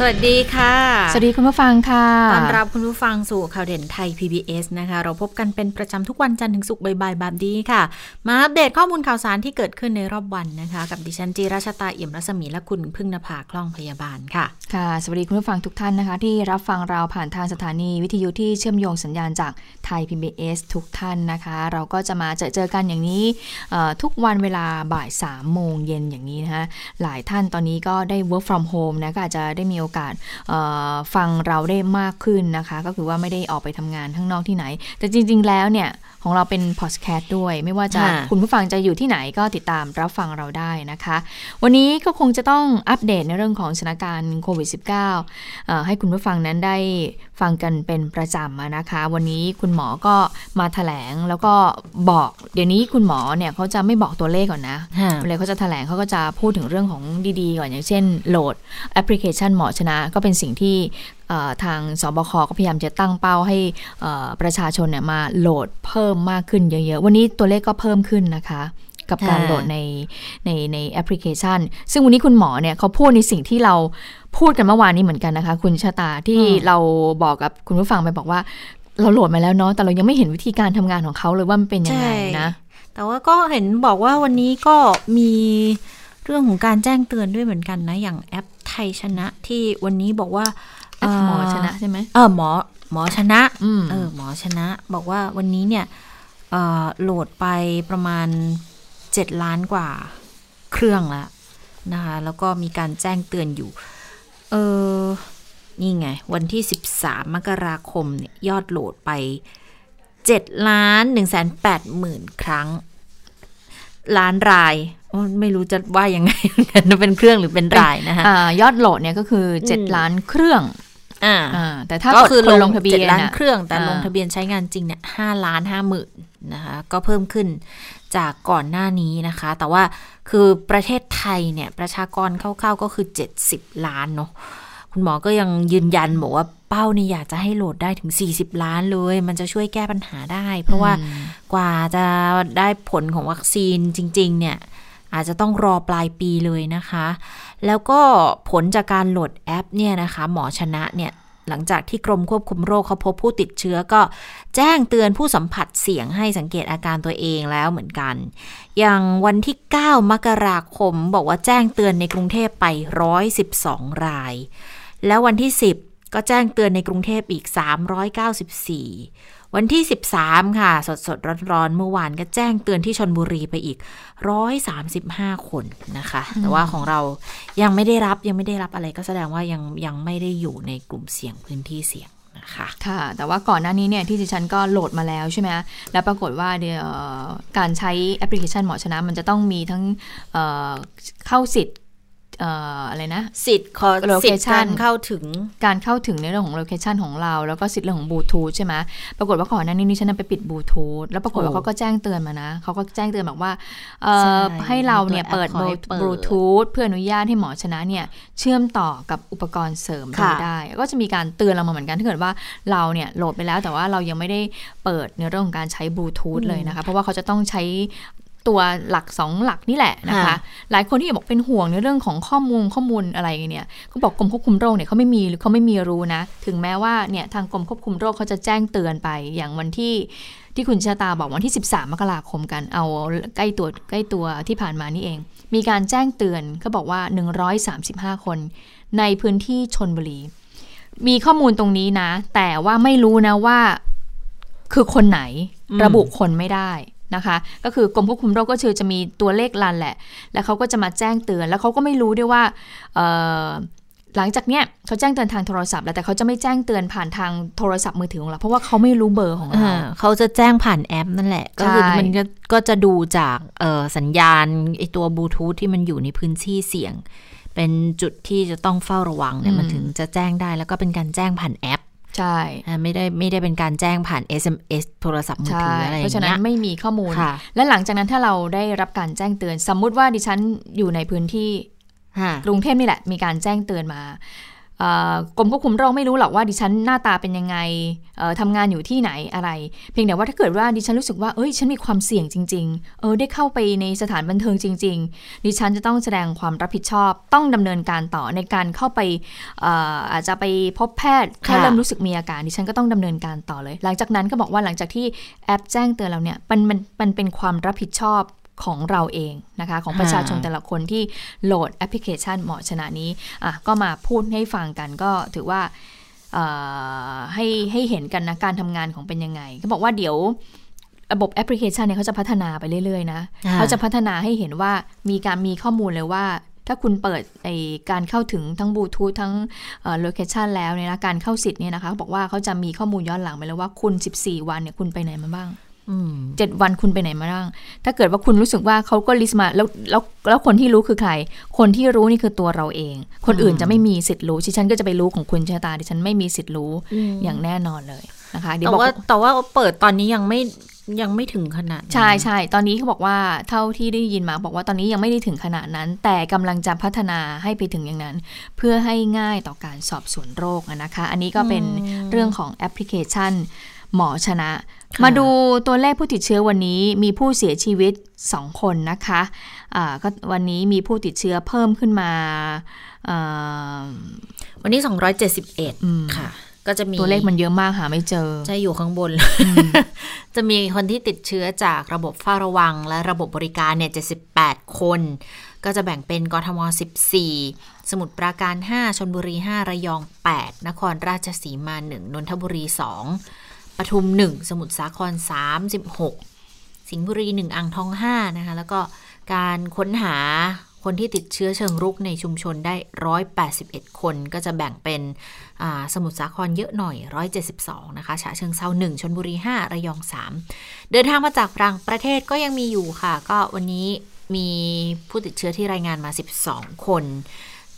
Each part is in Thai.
สวัสดีค่ะ สวัสดีคุณผู้ฟังค่ะ ต้อนรับคุณผู้ฟังสู่ข่าวเด่นไทย PBS นะคะ เราพบกันเป็นประจำทุกวันจันทร์ถึงศุกร์บ่ายๆแบบนี้ค่ะ มาอัปเดตข้อมูลข่าวสารที่เกิดขึ้นในรอบวันนะคะ กับดิฉันจีราชตาเอี่ยมรัศมีและคุณพึ่งนภาคล่องพยาบาลค่ะ ค่ะ สวัสดีคุณผู้ฟังทุกท่านนะคะ ที่รับฟังเราผ่านทางสถานีวิทยุที่เชื่อมโยงสัญญาณจากไทย PBS ทุกท่านนะคะ เราก็จะมาเจอเจอกันอย่างนี้เอ่อทุกวันเวลาบ่าย3โมงเย็นอย่างนี้นะคะ หลายท่านตอนนี้ก็ได้ work from home นะก็อาจจะได้มีโอกาสฟังเราได้มากขึ้นนะคะ ก็คือว่าไม่ได้ออกไปทำงานข้างนอกที่ไหน แต่จริง ๆ แล้วเนี่ยของเราเป็นพอดแคสต์ด้วย ไม่ว่าจะค่ะคุณผู้ฟังจะอยู่ที่ไหนก็ติดตามรับฟังเราได้นะคะ วันนี้ก็คงจะต้องอัปเดตในเรื่องของสถานการณ์โควิด -19 เอ่อให้คุณผู้ฟังนั้นได้ฟังกันเป็นประจำอะนะคะ วันนี้คุณหมอก็มาแถลงแล้วก็บอกเดี๋ยวนี้คุณหมอเนี่ยเขาจะไม่บอกตัวเลขก่อนนะค่ะเวลาเขาจะแถลงเขาก็จะพูดถึงเรื่องของดีๆ ก่อนอย่างเช่นโหลดแอปพลิเคชันหมอชนะ ก็เป็นสิ่งที่เอ่อ ทางสบคก็พยายามจะตั้งเป้าให้เอ่อประชาชนเนี่ยมาโหลดเพิ่มมากขึ้นเยอะๆ วันนี้ตัวเลขก็เพิ่มขึ้นนะคะกับการค่ะโหลดในในในแอปพลิเคชัน ซึ่งวันนี้คุณหมอเนี่ยเขาพูดในสิ่งที่เราพูดกันเมื่อวานนี้เหมือนกันนะคะ คุณชะตาที่เราบอกกับคุณผู้ฟังไปบอกว่า เราโหลดมาแล้วเนาะแต่เรายังไม่เห็นวิธีการทำงานของเขาเลยว่ามันเป็นยังไงนะ แต่ว่าก็เห็นบอกว่าวันนี้ก็มีเรื่องของการแจ้งเตือนด้วยเหมือนกันนะ อย่างแอปไทยชนะที่วันนี้บอกว่าแอป หมอชนะใช่ไหมเออหมอหมอชนะอืมเออหมอชนะ บอกว่าวันนี้เนี่ยเอ่อโหลดไปประมาณ 7 ล้านกว่าเครื่องแล้วนะคะแล้วก็มีการแจ้งเตือนอยู่ เออนี่ไง วันที่ 13 มกราคมเนี่ยยอดโหลดไป 7 ล้าน1 8 0 0 0 0 ครั้ง ล้านรายโอ้ไม่รู้จะว่ายังไงเหมือนกันนะเป็นเครื่องหรือเป็นรายนะคะอ่ายอดโหลดเนี่ยก็คืออืม7ล้านเครื่อง อ่าอ่าแต่ถ้าก็กดคือคนลลงงทะเบียเจ็นดล้านน่ะเครื่องแต่อ่าลงทะเบียนใช้งานจริงเนี่ยห้าล้านห้าหมื่นนะคะก็เพิ่มขึ้นจากก่อนหน้านี้นะคะ แต่ว่าคือประเทศไทยเนี่ยประชากรคร่าวๆก็คือ 70 ล้านเนาะคุณหมอก็ยังยืนยันบอกว่าเป้าเนี่ยอยากจะให้โหลดได้ถึง 40 ล้านเลย มันจะช่วยแก้ปัญหาได้ เพราะว่ากว่าจะได้ผลของวัคซีนจริง ๆ เนี่ยอาจจะต้องรอปลายปีเลยนะคะ แล้วก็ผลจากการโหลดแอปเนี่ยนะคะ หมอชนะเนี่ยหลังจากที่กรมควบคุมโรคเขาพบผู้ติดเชื้อก็แจ้งเตือนผู้สัมผัสเสี่ยงให้สังเกตอาการตัวเองแล้วเหมือนกัน อย่างวันที่ 9 มกราคม บอกว่าแจ้งเตือนในกรุงเทพไป 112 ราย แล้ววันที่ 10 ก็แจ้งเตือนในกรุงเทพอีก 394 วันที่ 13 ค่ะ สดสดร้อนร้อนๆเมื่อวานก็แจ้งเตือนที่ชนบุรีไปอีก 135 คนนะคะ แต่ว่าของเรายังไม่ได้รับยังไม่ได้รับอะไรก็แสดงว่ายังยังไม่ได้อยู่ในกลุ่มเสี่ยงพื้นที่เสี่ยงนะคะค่ะ แต่ว่าก่อนหน้านี้เนี่ยที่ดิฉันก็โหลดมาแล้วใช่ไหมแล้วปรากฏว่าเดี๋ยวเอ่อการใช้แอปพลิเคชันหมอชนะ มันจะต้องมีทั้งเอ่อเข้าสิทธิ์เอ่ออะไรนะ สิทธิ์ขอ Location สิทธิ์การเข้าถึงการเข้าถึงในเรื่องของ location ของเรา แล้วก็สิทธิ์เรื่องของบลูทูธใช่ไหมปรากฏว่าก่อนหน้านี้นี่ฉันนำไปปิดบลูทูธแล้วปรากฏว่าโอ้เขาก็แจ้งเตือนมานะเขาก็แจ้งเตือนบอกว่าเอ่อใช่ให้เราเนี่ยมีตัวเปิดแอปขอให้เปิดบลูทูธเพื่ออนุญาตให้หมอชนะเนี่ยเชื่อมต่อกับอุปกรณ์เสริมโดยค่ะได้ ก็จะมีการเตือนเรามาเหมือนกันถ้าเกิดว่าเราเนี่ยโหลดไปแล้วแต่ว่าเรายังไม่ได้เปิดในเรื่องของการใช้บลูทูธเลยนะคะเพราะว่าเขาจะต้องใช้ ตัวหลักสองหลักนี่แหละนะคะค่ะหลายคนที่บอกเป็นห่วงในเรื่องของข้อมูลข้อมูลอะไรเนี่ยเขาบอกกรมควบคุมโรคเนี่ยเขาไม่มีหรือเขาไม่มีรู้นะ ถึงแม้ว่าเนี่ยทางกรมควบคุมโรคเขาจะแจ้งเตือนไปอย่างวันที่ที่คุณชาตาบอกวันที่ 13 มกราคมกันเอาใกล้ตัวใกล้ตัวที่ผ่านมานี่เอง มีการแจ้งเตือนเขาบอกว่า 135 คน ในพื้นที่ชนบุรี มีข้อมูลตรงนี้นะ แต่ว่าไม่รู้นะว่าคือคนไหนอืมระบุคนไม่ได้ นะคะ ก็คือกรมควบคุมโรคก็คือจะมีตัวเลขรันแหละ แล้วเขาก็จะมาแจ้งเตือน แล้วเขาก็ไม่รู้ด้วยว่าเอ่อหลังจากเนี้ยเขาแจ้งเตือนทางโทรศัพท์แล้วแต่เขาจะไม่แจ้งเตือนผ่านทางโทรศัพท์มือถือของเราเพราะว่าเขาไม่รู้เบอร์ของเราอ่าเขาจะแจ้งผ่านแอปนั่นแหละ ก็คือใช่มันก็ก็จะดูจากเอ่อสัญญาณไอตัวบลูทูธที่มันอยู่ในพื้นที่เสี่ยง เป็นจุดที่จะต้องเฝ้าระวังเนี่ยมันถึงจะแจ้งได้แล้วก็เป็นการแจ้งผ่านแอป ใช่อ่าไม่ได้ไม่ได้เป็นการแจ้งผ่าน SMS โทรศัพท์มือใช่ถืออะไรอเพราะฉะย่างนั้เงี้นยไม่มีข้อมูลค่ะและหลังจากนั้นถ้าเราได้รับการแจ้งเตือน สมมุติว่าดิฉันอยู่ในพื้นที่ค่ะกรุงเทพนี่แหละ มีการแจ้งเตือนมา กรมควบคุมโรคไม่รู้หรอกว่าดิฉันหน้าตาเป็นยังไงทำงานอยู่ที่ไหนอะไร เพียงแต่ว่าถ้าเกิดว่าดิฉันรู้สึกว่าเอ้ยฉันมีความเสี่ยงจริง ๆ เออได้เข้าไปในสถานบันเทิงจริง ๆ ดิฉันจะต้องแสดงความรับผิดชอบ ต้องดำเนินการต่อในการเข้าไปอาจจะไปพบแพทย์ถ้าเริ่มรู้สึกมีอาการดิฉันก็ต้องดำเนินการต่อเลย หลังจากนั้นก็บอกว่าหลังจากที่แอปแจ้งเตือนเราเนี่ยมันมันมันเป็นความรับผิดชอบ ของเราเองนะคะ ของประชาชนแต่ละคนที่โหลดแอปพลิเคชันเหมาะชนะนี้อะก็มาพูดให้ฟังกันก็ถือว่าให้ให้เห็นกันนะการทำงานของเป็นยังไงเขาบอกว่าเดี๋ยวระบบแอปพลิเคชันเนี่ยเขาจะพัฒนาไปเรื่อยๆนะเขาจะพัฒนาให้เห็นว่ามีการมีข้อมูลเลยว่า ถ้าคุณเปิดไอการเข้าถึงทั้งบลูทูธทั้ง location แล้วเนี่ยนะการเข้าสิทธิ์เนี่ยนะคะบอกว่าเขาจะมีข้อมูลย้อนหลังไปแล้วว่าคุณ 14 วันเนี่ยคุณไปไหนมาบ้าง เจ็ดวันคุณไปไหนมาบ้าง ถ้าเกิดว่าคุณรู้สึกว่าเขาก็ list มาแล้วแล้วแล้วคนที่รู้คือใคร คนที่รู้นี่คือตัวเราเอง คนอื่นจะไม่มีสิทธิ์รู้ที่ฉันก็จะไปรู้ของคุณชะตาดิฉันไม่มีสิทธิ์รู้อย่างแน่นอนเลยนะคะเดี๋ยวบอกว่าแต่ว่าเปิดตอนนี้ยังไม่ยังไม่ถึงขนาดใช่ใช่ตอนนี้เขาบอกว่าเท่าที่ได้ยินมาบอกว่าตอนนี้ยังไม่ได้ถึงขนาดนั้น แต่กำลังจะพัฒนาให้ไปถึงอย่างนั้น เพื่อให้ง่ายต่อการสอบสวนโรคนะคะ อันนี้ก็เป็นเรื่องของแอปพลิเคชัน หมอชนะ มาดูตัวเลขผู้ติดเชื้อวันนี้มีผู้เสียชีวิต 2 คนนะคะะก็วันนี้มีผู้ติดเชื้อเพิ่มขึ้นมา วันนี้ 271 ค่ะ ก็จะมีตัวเลขมันเยอะมากหาไม่เจอ จะอยู่ข้างบน จะมีคนที่ติดเชื้อจากระบบเฝ้าระวังและระบบบริการเนี่ย 78 คน ก็จะแบ่งเป็นกทม 14สมุทรปราการ 5 ชนบุรี 5 ระยอง 8 นครราชสีมา 1 นนทบุรี 2 ปทุม 1 สมุทรสาคร 36 สิงห์บุรี 1 อ่างทอง 5 นะคะ แล้วก็การค้นหาคนที่ติดเชื้อเชิงรุกในชุมชนได้ 181 คนก็จะแบ่งเป็นสมุทรสาครเยอะหน่อย 172 นะคะ ฉะเชิงเซา1ชนบุรี 5 ระยอง 3 เดินทางมาจากต่างประเทศก็ยังมีอยู่ค่ะ ก็วันนี้มีผู้ติดเชื้อที่รายงานมา 12 คน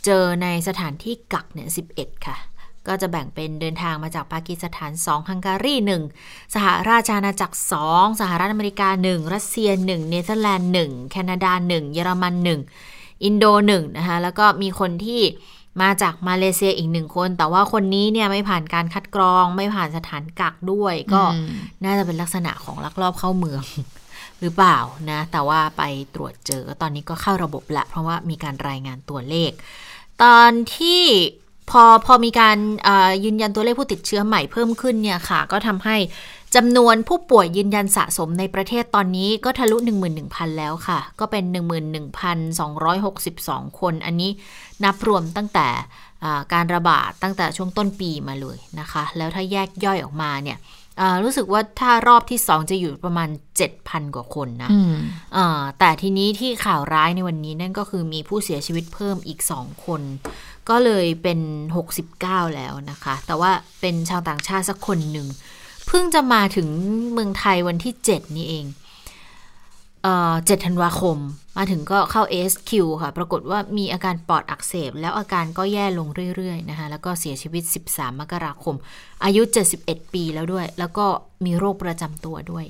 เจอในสถานที่กักเนี่ย 11 ค่ะ ก็จะแบ่งเป็นเดินทางมาจากปากีสถาน 2 ฮังการี 1 สหราชอาณาจักร 2 สหรัฐอเมริกา 1 รัสเซีย 1 เนเธอร์แลนด์ 1 แคนาดา 1 เยอรมัน 1 อินโด 1 นะคะ แล้วก็มีคนที่มาจากมาเลเซียอีกหนึ่งคน แต่ว่าคนนี้เนี่ยไม่ผ่านการคัดกรอง ไม่ผ่านสถานกักด้วย ก็น่าจะเป็นลักษณะของลักลอบเข้าเมืองหรือเปล่านะ แต่ว่าไปตรวจเจอตอนนี้ก็เข้าระบบละ เพราะว่ามีการรายงานตัวเลข ตอนที่ พอพอมีการยืนยันตัวเลขผู้ติดเชื้อใหม่เพิ่มขึ้นเนี่ยค่ะ ก็ทำให้จำนวนผู้ป่วยยืนยันสะสมในประเทศตอนนี้ก็ทะลุ 11,000 แล้วค่ะ ก็เป็น 11,262 คน อันนี้นับรวมตั้งแต่การระบาดตั้งแต่ช่วงต้นปีมาเลยนะคะ แล้วถ้าแยกย่อยออกมาเนี่ยรู้สึกว่าถ้ารอบที่สองจะอยู่ประมาณ 7,000 กว่าคนนะแต่ทีนี้ที่ข่าวร้ายในวันนี้นั่นก็คือมีผู้เสียชีวิตเพิ่มอีก2คน ก็เลยเป็น 69 แล้วนะคะ แต่ว่าเป็นชาวต่างชาติสักคนหนึ่ง เพิ่งจะมาถึงเมืองไทยวันที่ 7 นี้เองเอ่อ7ธันวาคม มาถึงก็เข้า ASQ ค่ะ ปรากฏว่ามีอาการปอดอักเสบ แล้วอาการก็แย่ลงเรื่อยๆนะคะ แล้วก็เสียชีวิต 13 มกราคม อายุ 71 ปีแล้วด้วย แล้วก็มีโรคประจำตัวด้วย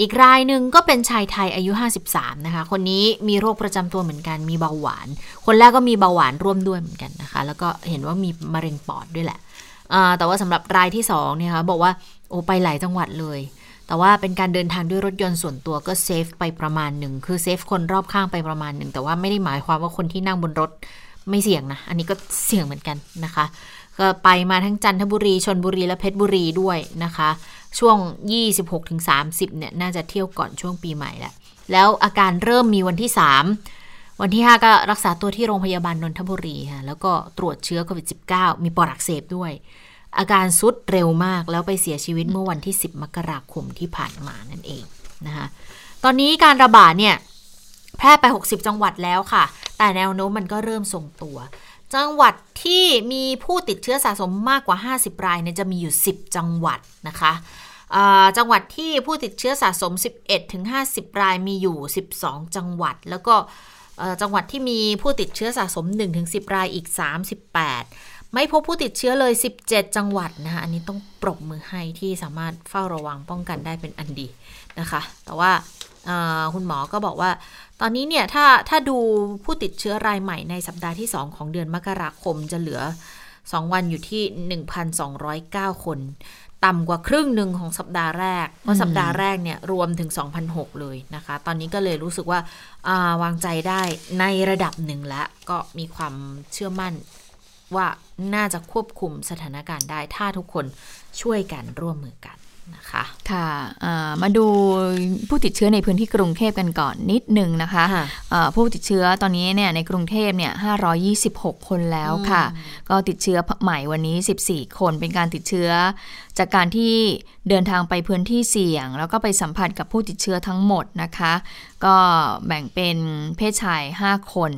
อีกรายหนึ่งก็เป็นชายไทยอายุ 53 นะคะ คนนี้มีโรคประจำตัวเหมือนกัน มีเบาหวาน คนแรกก็มีเบาหวานร่วมด้วยเหมือนกันนะคะ แล้วก็เห็นว่ามีมะเร็งปอดด้วยแหละ แต่ว่าสำหรับรายที่2เนี่ยคะบอกว่าโอ้ไปหลายจังหวัดเลย แต่ว่าเป็นการเดินทางด้วยรถยนต์ส่วนตัวก็เซฟไปประมาณหนึ่ง คือเซฟคนรอบข้างไปประมาณหนึ่ง แต่ว่าไม่ได้หมายความว่าคนที่นั่งบนรถไม่เสี่ยงนะ อันนี้ก็เสี่ยงเหมือนกันนะคะ ก็ไปมาทั้งจันทบุรีชนบุรีและเพชรบุรีด้วยนะคะ ช่วง 26-30เนี่ยน่าจะเที่ยวก่อนช่วงปีใหม่แหละแล้วอาการเริ่มมีวันที่ 3 วันที่ 5 ก็รักษาตัวที่โรงพยาบาลนนทบุรีค่ะแล้วก็ตรวจเชื้อโควิด -19 มีปอดอักเสบด้วย อาการสุดเร็วมากแล้วไปเสียชีวิตเมื่อวันที่ 10 มกราคมที่ผ่านมานั่นเองนะคะตอนนี้การระบาดเนี่ยแพร่ไป 60 จังหวัดแล้วค่ะ แต่แนวโน้มมันก็เริ่มทรงตัว จังหวัดที่มีผู้ติดเชื้อสะสมมากกว่า 50 รายเนี่ยจะมีอยู่ 10 จังหวัดนะคะ จังหวัดที่ผู้ติดเชื้อสะสม 11-50 รายมีอยู่ 12 จังหวัด แล้วก็จังหวัดที่มีผู้ติดเชื้อสะสม 1-10 รายอีก 38 ไม่พบผู้ติดเชื้อเลย 17 จังหวัดนะคะอันนี้ต้องปรบมือให้ที่สามารถเฝ้าระวังป้องกันได้เป็นอันดีนะคะ แต่ว่าคุณหมอก็บอกว่า ตอนนี้เนี่ยถ้าถ้าดูผู้ติดเชื้อรายใหม่ในสัปดาห์ที่ 2 ของเดือนมกราคมจะเหลือ 2 วันอยู่ที่ 1,209 คน ต่ำกว่าครึ่งหนึ่งของสัปดาห์แรก เพราะสัปดาห์แรกเนี่ยรวมถึง 2,006 เลยนะคะ ตอนนี้ก็เลยรู้สึกว่าอ่าวางใจได้ในระดับหนึ่งแล้ว ก็มีความเชื่อมั่นว่าน่าจะควบคุมสถานการณ์ได้ ถ้าทุกคนช่วยกันร่วมมือกัน นะคะค่ะอ่ามาดูผู้ติดเชื้อในพื้นที่กรุงเทพกันก่อนนิดหนึ่งนะคะค่ะอ่าผู้ติดเชื้อตอนนี้เนี่ยในกรุงเทพเนี่ย526 คนแล้วค่ะ ก็ติดเชื้อใหม่วันนี้ 14 คนเป็นการติดเชื้อ จากการที่เดินทางไปพื้นที่เสี่ยง แล้วก็ไปสัมผัสกับผู้ติดเชื้อทั้งหมดนะคะ ก็แบ่งเป็นเพศชาย 5 คน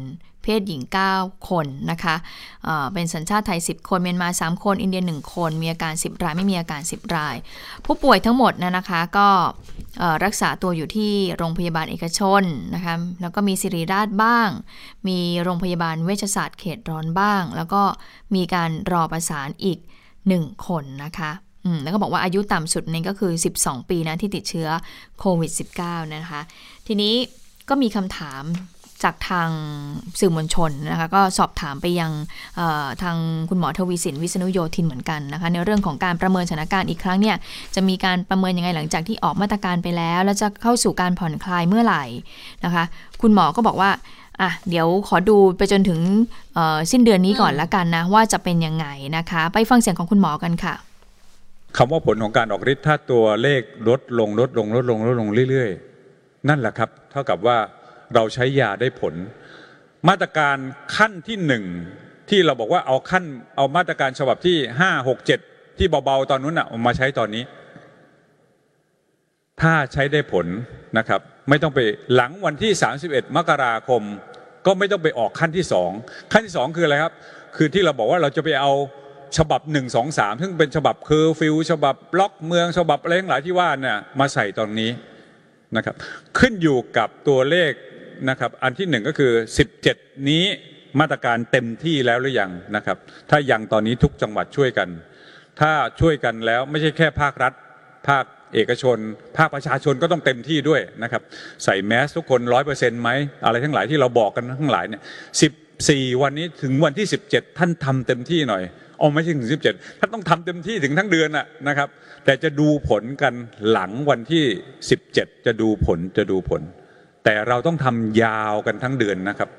เพศหญิง 9 คนนะคะเเป็นสัญชาติไทย 10 คนเมียนมา 3 คน อินเดีย 1 คน มีอาการ 10 ราย ไม่มีอาการ 10 ราย ผู้ป่วยทั้งหมดนะนะคะก็รักษาตัวอยู่ที่โรงพยาบาลเอกชนนะคะแล้วก็มีศิริราชบ้าง มีโรงพยาบาลเวชศาสตร์เขตร้อนบ้าง แล้วก็มีการรอประสานอีก 1 คนนะคะแล้วก็บอกว่าอายุต่ำสุดนี่ก็คือ 12 ปีนะที่ติดเชื้อโควิด -19 นะคะ ทีนี้ก็มีคำถาม จากทางสื่อมวลชนนะคะก็สอบถามไปยังทางคุณหมอทวีสินวิษณุโยธินเหมือนกันนะคะในเรื่องของการประเมินสถานการณ์อีกครั้งเนี่ยจะมีการประเมินยังไงหลังจากที่ออกมาตรการไปแล้ว แล้วจะเข้าสู่การผ่อนคลายเมื่อไหร่นะคะ คุณหมอก็บอกว่าอะเดี๋ยวขอดูไปจนถึงสิ้นเดือนนี้ก่อนละกันนะว่าจะเป็นยังไงนะคะ ไปฟังเสียงของคุณหมอกันค่ะคำว่าผลของการออกฤทธิ์ถ้าตัวเลขลดลงลดลงลดลงลดลงเรื่อย ๆ นั่นแหละครับ เท่ากับว่า เราใช้ยาได้ผล มาตรการขั้นที่หนึ่งที่เราบอกว่าเอาขั้นเอามาตรการฉบับที่ห้าหกเจ็ดที่เบาๆตอนนู้นอะมาใช้ตอนนี้ ถ้าใช้ได้ผลนะครับ ไม่ต้องไปหลังวันที่ 31 มกราคม ก็ไม่ต้องไปออกขั้นที่สองขั้นที่สองคืออะไรครับ คือที่เราบอกว่าเราจะไปเอาฉบับ1 2 3ซึ่งเป็นฉบับเคอร์ฟิวฉบับล็อกเมืองฉบับอะไรทั้งหลายที่ว่าเนี่ยมาใส่ตอนนี้นะครับ ขึ้นอยู่กับตัวเลข นะครับ อันที่หนึ่งก็คือ 17 นี้มาตรการเต็มที่แล้วหรือยังนะครับ ถ้ายังตอนนี้ทุกจังหวัดช่วยกัน ถ้าช่วยกันแล้วไม่ใช่แค่ภาครัฐ ภาคเอกชน ภาคประชาชนก็ต้องเต็มที่ด้วยนะครับ ใส่แมสทุกคนร้อยเปอร์เซ็นต์ไหมอะไรทั้งหลายที่เราบอกกันทั้งหลายเนี่ยสิบสี่วันนี้ถึงวันที่สิบเจ็ดท่านทำเต็มที่หน่อยเอาไม่ใช่ถึงสิบเจ็ดท่านต้องทำเต็มที่ถึงทั้งเดือนน่ะนะครับ แต่จะดูผลกันหลังวันที่สิบเจ็ดจะดูผลจะดูผล แต่เราต้องทำยาวกันทั้งเดือนนะครับ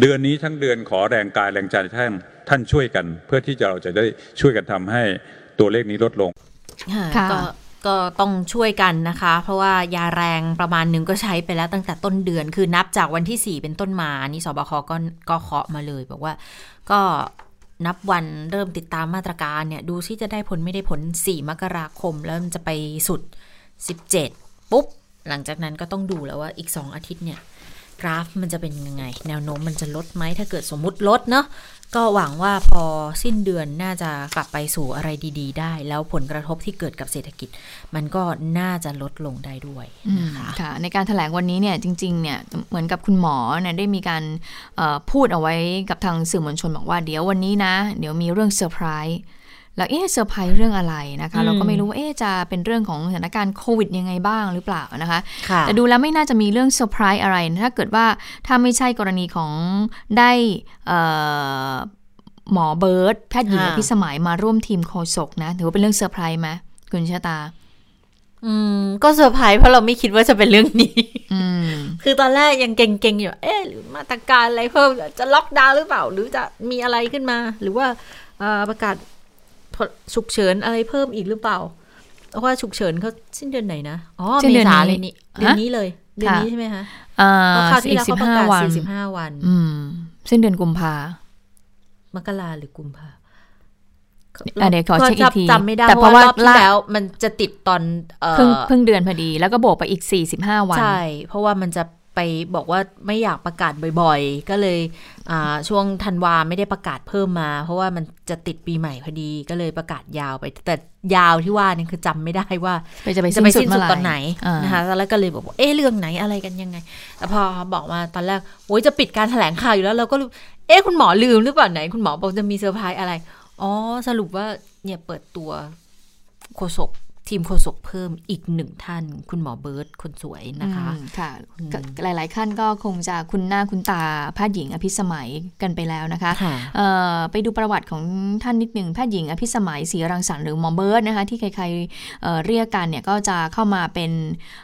เดือนนี้ทั้งเดือนขอแรงกายแรงใจท่านท่านช่วยกัน เพื่อที่จะเราจะได้ช่วยกันทำให้ตัวเลขนี้ลดลงค่ะค่ะก็ก็ต้องช่วยกันนะคะ เพราะว่ายาแรงประมาณหนึงก็ใช้ไปแล้วตั้งแต่ต้นเดือน คือนับจากวันที่ 4 เป็นต้นมา นี่สบคก็ก็เคาะมาเลย บอกว่าก็นับวันเริ่มติดตามมาตรการเนี่ย ดูซิจะได้ผลไม่ได้ผล 4 มกราคม แล้วมันจะไปสุด 17 ปุ๊บ หลังจากนั้นก็ต้องดูแล้วว่าอีก 2 อาทิตย์เนี่ยกราฟมันจะเป็นยังไง แนวโน้มมันจะลดไหมถ้าเกิดสมมุติลดเนาะก็หวังว่าพอสิ้นเดือนน่าจะกลับไปสู่อะไรดี ๆ ได้ แล้วผลกระทบที่เกิดกับเศรษฐกิจ มันก็น่าจะลดลงได้ด้วยนะคะค่ะในการถแถลงวันนี้เนี่ยจริงๆเนี่ยเหมือนกับคุณหมอเนี่ยได้มีการพูดเอาไว้กับทางสื่อมวลชนบอกว่าเดี๋ยววันนี้นะ เดี๋ยวมีเรื่องเซอร์ไพรส์ แล้วเอ๊ะเซอร์ไพรส์เรื่องอะไรนะคะอืมเราก็ไม่รู้ว่าเอ๊ะจะเป็นเรื่องของสถานการณ์โควิดยังไงบ้างหรือเปล่านะคะค่ะแต่ดูแล้วไม่น่าจะมีเรื่องเซอร์ไพรส์อะไร ถ้าเกิดว่าถ้าไม่ใช่กรณีของได้เอ่อหมอเบิร์ตแพทย์หญิงค่ะอภิสมัยมาร่วมทีมโฆษกนะถือว่าเป็นเรื่องเซอร์ไพรส์ไหมคุณชะตา อืม ก็เซอร์ไพรส์เพราะเราไม่คิดว่าจะเป็นเรื่องนี้ อืม คือตอนแรกยังเก่งๆอยู่ เอ๊ะหรือมาตรการอะไรเพิ่มจะล็อกดาวน์หรือเปล่า หรือจะมีอะไรขึ้นมา หรือว่าเอ่อประกาศ ฉุกเฉินอะไรเพิ่มอีกหรือเปล่าเพราะว่าฉุกเฉินเขาสิ้นเดือนไหนนะอ๋อสิ้นเมเดือนษานี้เลยนี่เดือนฮะนี้เลยเดือนค่ะนี้ใช่ไหมคะเอ่เพราะอคราวที่อีกแล้วสิบเขาประห้ากาศวันสี่สิบห้าวัน อืมสิ้นเดือนกุมภามกราหรือกุมภาอะเดี๋ยวขอเช็คอีกทีจำไม่ได้แต่เพเพราะราะว่าว่ารอบที่ล่าแล้วมันจะติดตอนเอ่อครึ่งครึ่งเดือนพอดี แล้วก็บวกไปอีก45วัน ใช่ เพราะว่ามันจะ ไปบอกว่าไม่อยากประกาศบ่อยๆ ก็เลยอ่าช่วงธันวาไม่ได้ประกาศเพิ่มมา เพราะว่ามันจะติดปีใหม่พอดีก็เลยประกาศยาวไป แต่ยาวที่ว่าเนี่ยคือจำไม่ได้ว่าไปจะไปจะไปสิ้สิ้นนสุสุดดเมื่ตอนไหนอ่านะคะแล้วก็เลยบอกว่าเอ๊ะเรื่องไหนอะไรกันยังไงแต่พอบอกมาตอนแรกโอ้ยจะปิดการแถลงข่าวอยู่แล้วเราก็รู้เอ๊ะคุณหมอลืมหรือเปล่าไหน คุณหมอบอกจะมีเซอร์ไพรส์อะไรอ๋อสรุปว่าเนี่ยเปิดตัวโฆษก ทีมโฆษกเพิ่มอีกหนึ่งท่าน คุณหมอเบิร์ตคนสวยนะคะอืมค่ะก็หลาย ๆ ท่านก็คงจะคุ้นหน้าคุ้นตาแพทย์หญิงอภิสมัยกันไปแล้วนะคะค่ะเอ่อไปดูประวัติของท่านนิดหนึ่งแพทย์หญิงอภิสมัยศรีรังสรรค์หรือหมอเบิร์ตนะคะที่ใครๆเอ่อเรียกกันเนี่ยก็จะเข้ามาเป็น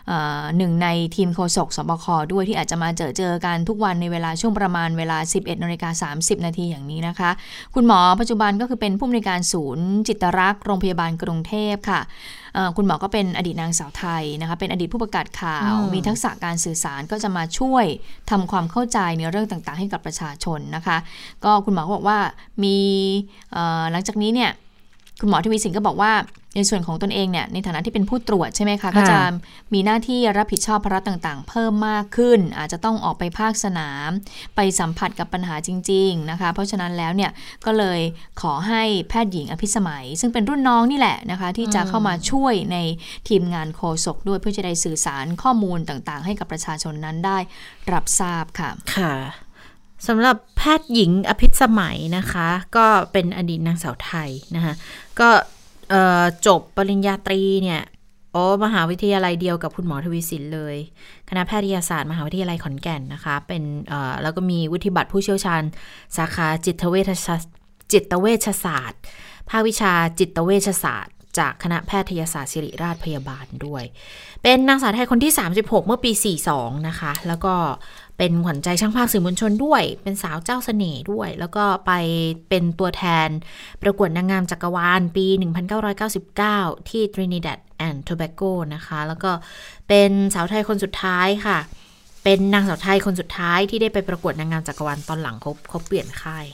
เอ่อหนึ่งในทีมโฆษกสบคด้วยที่อาจจะมาเจอเจอกันทุกวันในเวลาช่วงประมาณเวลา 11นาฬิกา30 นาทีอย่างนี้นะคะ คุณหมอปัจจุบันก็คือเป็นผู้อำนวยการศูนย์จิตรักษ์โรงพยาบาลกรุงเทพค่ะเอ่อคุณหมอก็เป็นอดีตนางสาวไทยนะคะเป็นอดีตผู้ประกาศข่าวอืมมีทักษะการสื่อสารก็จะมาช่วยทำความเข้าใจในเรื่องต่างๆ ให้กับประชาชนนะคะ ก็คุณหมอก็บอกว่ามีเอ่อหลังจากนี้เนี่ย คุณหมอทวีสินก็บอกว่าในส่วนของตนเองเนี่ยในฐานะที่เป็นผู้ตรวจใช่ไหมคะ ก็จะมีหน้าที่รับผิดชอบภาระต่างๆ เพิ่มมากขึ้น อาจจะต้องออกไปภาคสนาม ไปสัมผัสกับปัญหาจริง ๆนะคะ เพราะฉะนั้นแล้วเนี่ยก็เลยขอให้แพทย์หญิงอภิสมัย ซึ่งเป็นรุ่นน้องนี่แหละนะคะ ที่จะเข้ามาช่วยในทีมงานโฆษกด้วยเพื่อจะได้สื่อสารข้อมูลต่างๆ ให้กับประชาชนนั้นได้รับทราบค่ะค่ะ สำหรับแพทย์หญิงอภิสมัยนะคะ ก็เป็นอดีตนางสาวไทยนะคะก็จบปริญญาตรีเนี่ยโอ้มหาวิทยาลัยเดียวกับคุณหมอทวีสินเลย คณะแพทยศาสตร์ มหาวิทยาลัยขอนแก่นนะคะ เป็นแล้วก็มีวุฒิบัตรผู้เชี่ยวชาญ สาขาจิตเวชศาสตร์จิตเวชศาสตร์ ภาควิชาจิตเวชศาสตร์ จากคณะแพทยศาสตร์ศิริราชพยาบาลด้วย เป็นนางสาวไทยคนที่ 36 เมื่อปี 42 นะคะ แล้วก็ เป็นขวัญใจช่างภาพสื่อมวลชนด้วย เป็นสาวเจ้าเสน่ห์ด้วย แล้วก็ไปเป็นตัวแทนประกวดนางงามจักรวาลปี 1999 ที่ Trinidad and Tobago นะคะ แล้วก็เป็นสาวไทยคนสุดท้ายค่ะ เป็นนางสาวไทยคนสุดท้ายที่ได้ไปประกวดนางงามจักรวาลตอนหลังเขาเขาเปลี่ยนค่าย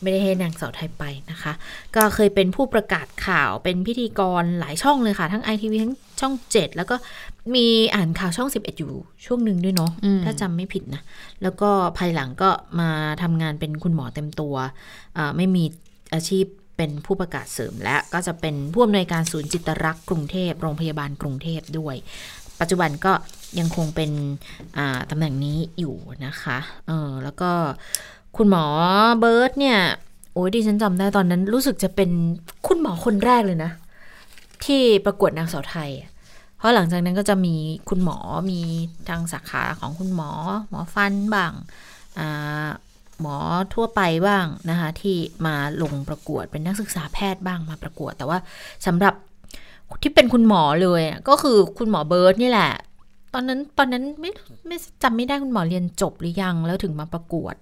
ไม่ได้ให้นางสาวไทยไปนะคะ ก็เคยเป็นผู้ประกาศข่าวเป็นพิธีกรหลายช่องเลยค่ะ ทั้ง ITV ทั้งช่อง 7 แล้วก็ มีอ่านข่าวช่อง 11 อยู่ช่วงหนึ่งด้วยเนาะอืมถ้าจำไม่ผิดนะ แล้วก็ภายหลังก็มาทำงานเป็นคุณหมอเต็มตัวอ่าไม่มีอาชีพเป็นผู้ประกาศเสริมและก็จะเป็นผู้อำนวยการศูนย์จิตรักษ์กรุงเทพโรงพยาบาลกรุงเทพด้วย ปัจจุบันก็ยังคงเป็นอ่าตำแหน่งนี้อยู่นะคะเออแล้วก็คุณหมอเบิร์ตเนี่ยโอ้ยดิฉันจำได้ตอนนั้นรู้สึกจะเป็นคุณหมอคนแรกเลยนะ ที่ประกวดนางสาวไทยอะ เพราะหลังจากนั้นก็จะมีคุณหมอมีทางสาขาของคุณหมอ หมอฟันบ้างหมอทั่วไปบ้างนะคะที่มาลงประกวดเป็นนักศึกษาแพทย์บ้างมาประกวด แต่ว่าสำหรับที่เป็นคุณหมอเลยก็คือคุณหมอเบิร์ตนี่แหละ ตอนนั้นตอนนั้นไม่ไม่จำไม่ได้คุณหมอเรียนจบหรือยังแล้วถึงมาประกวด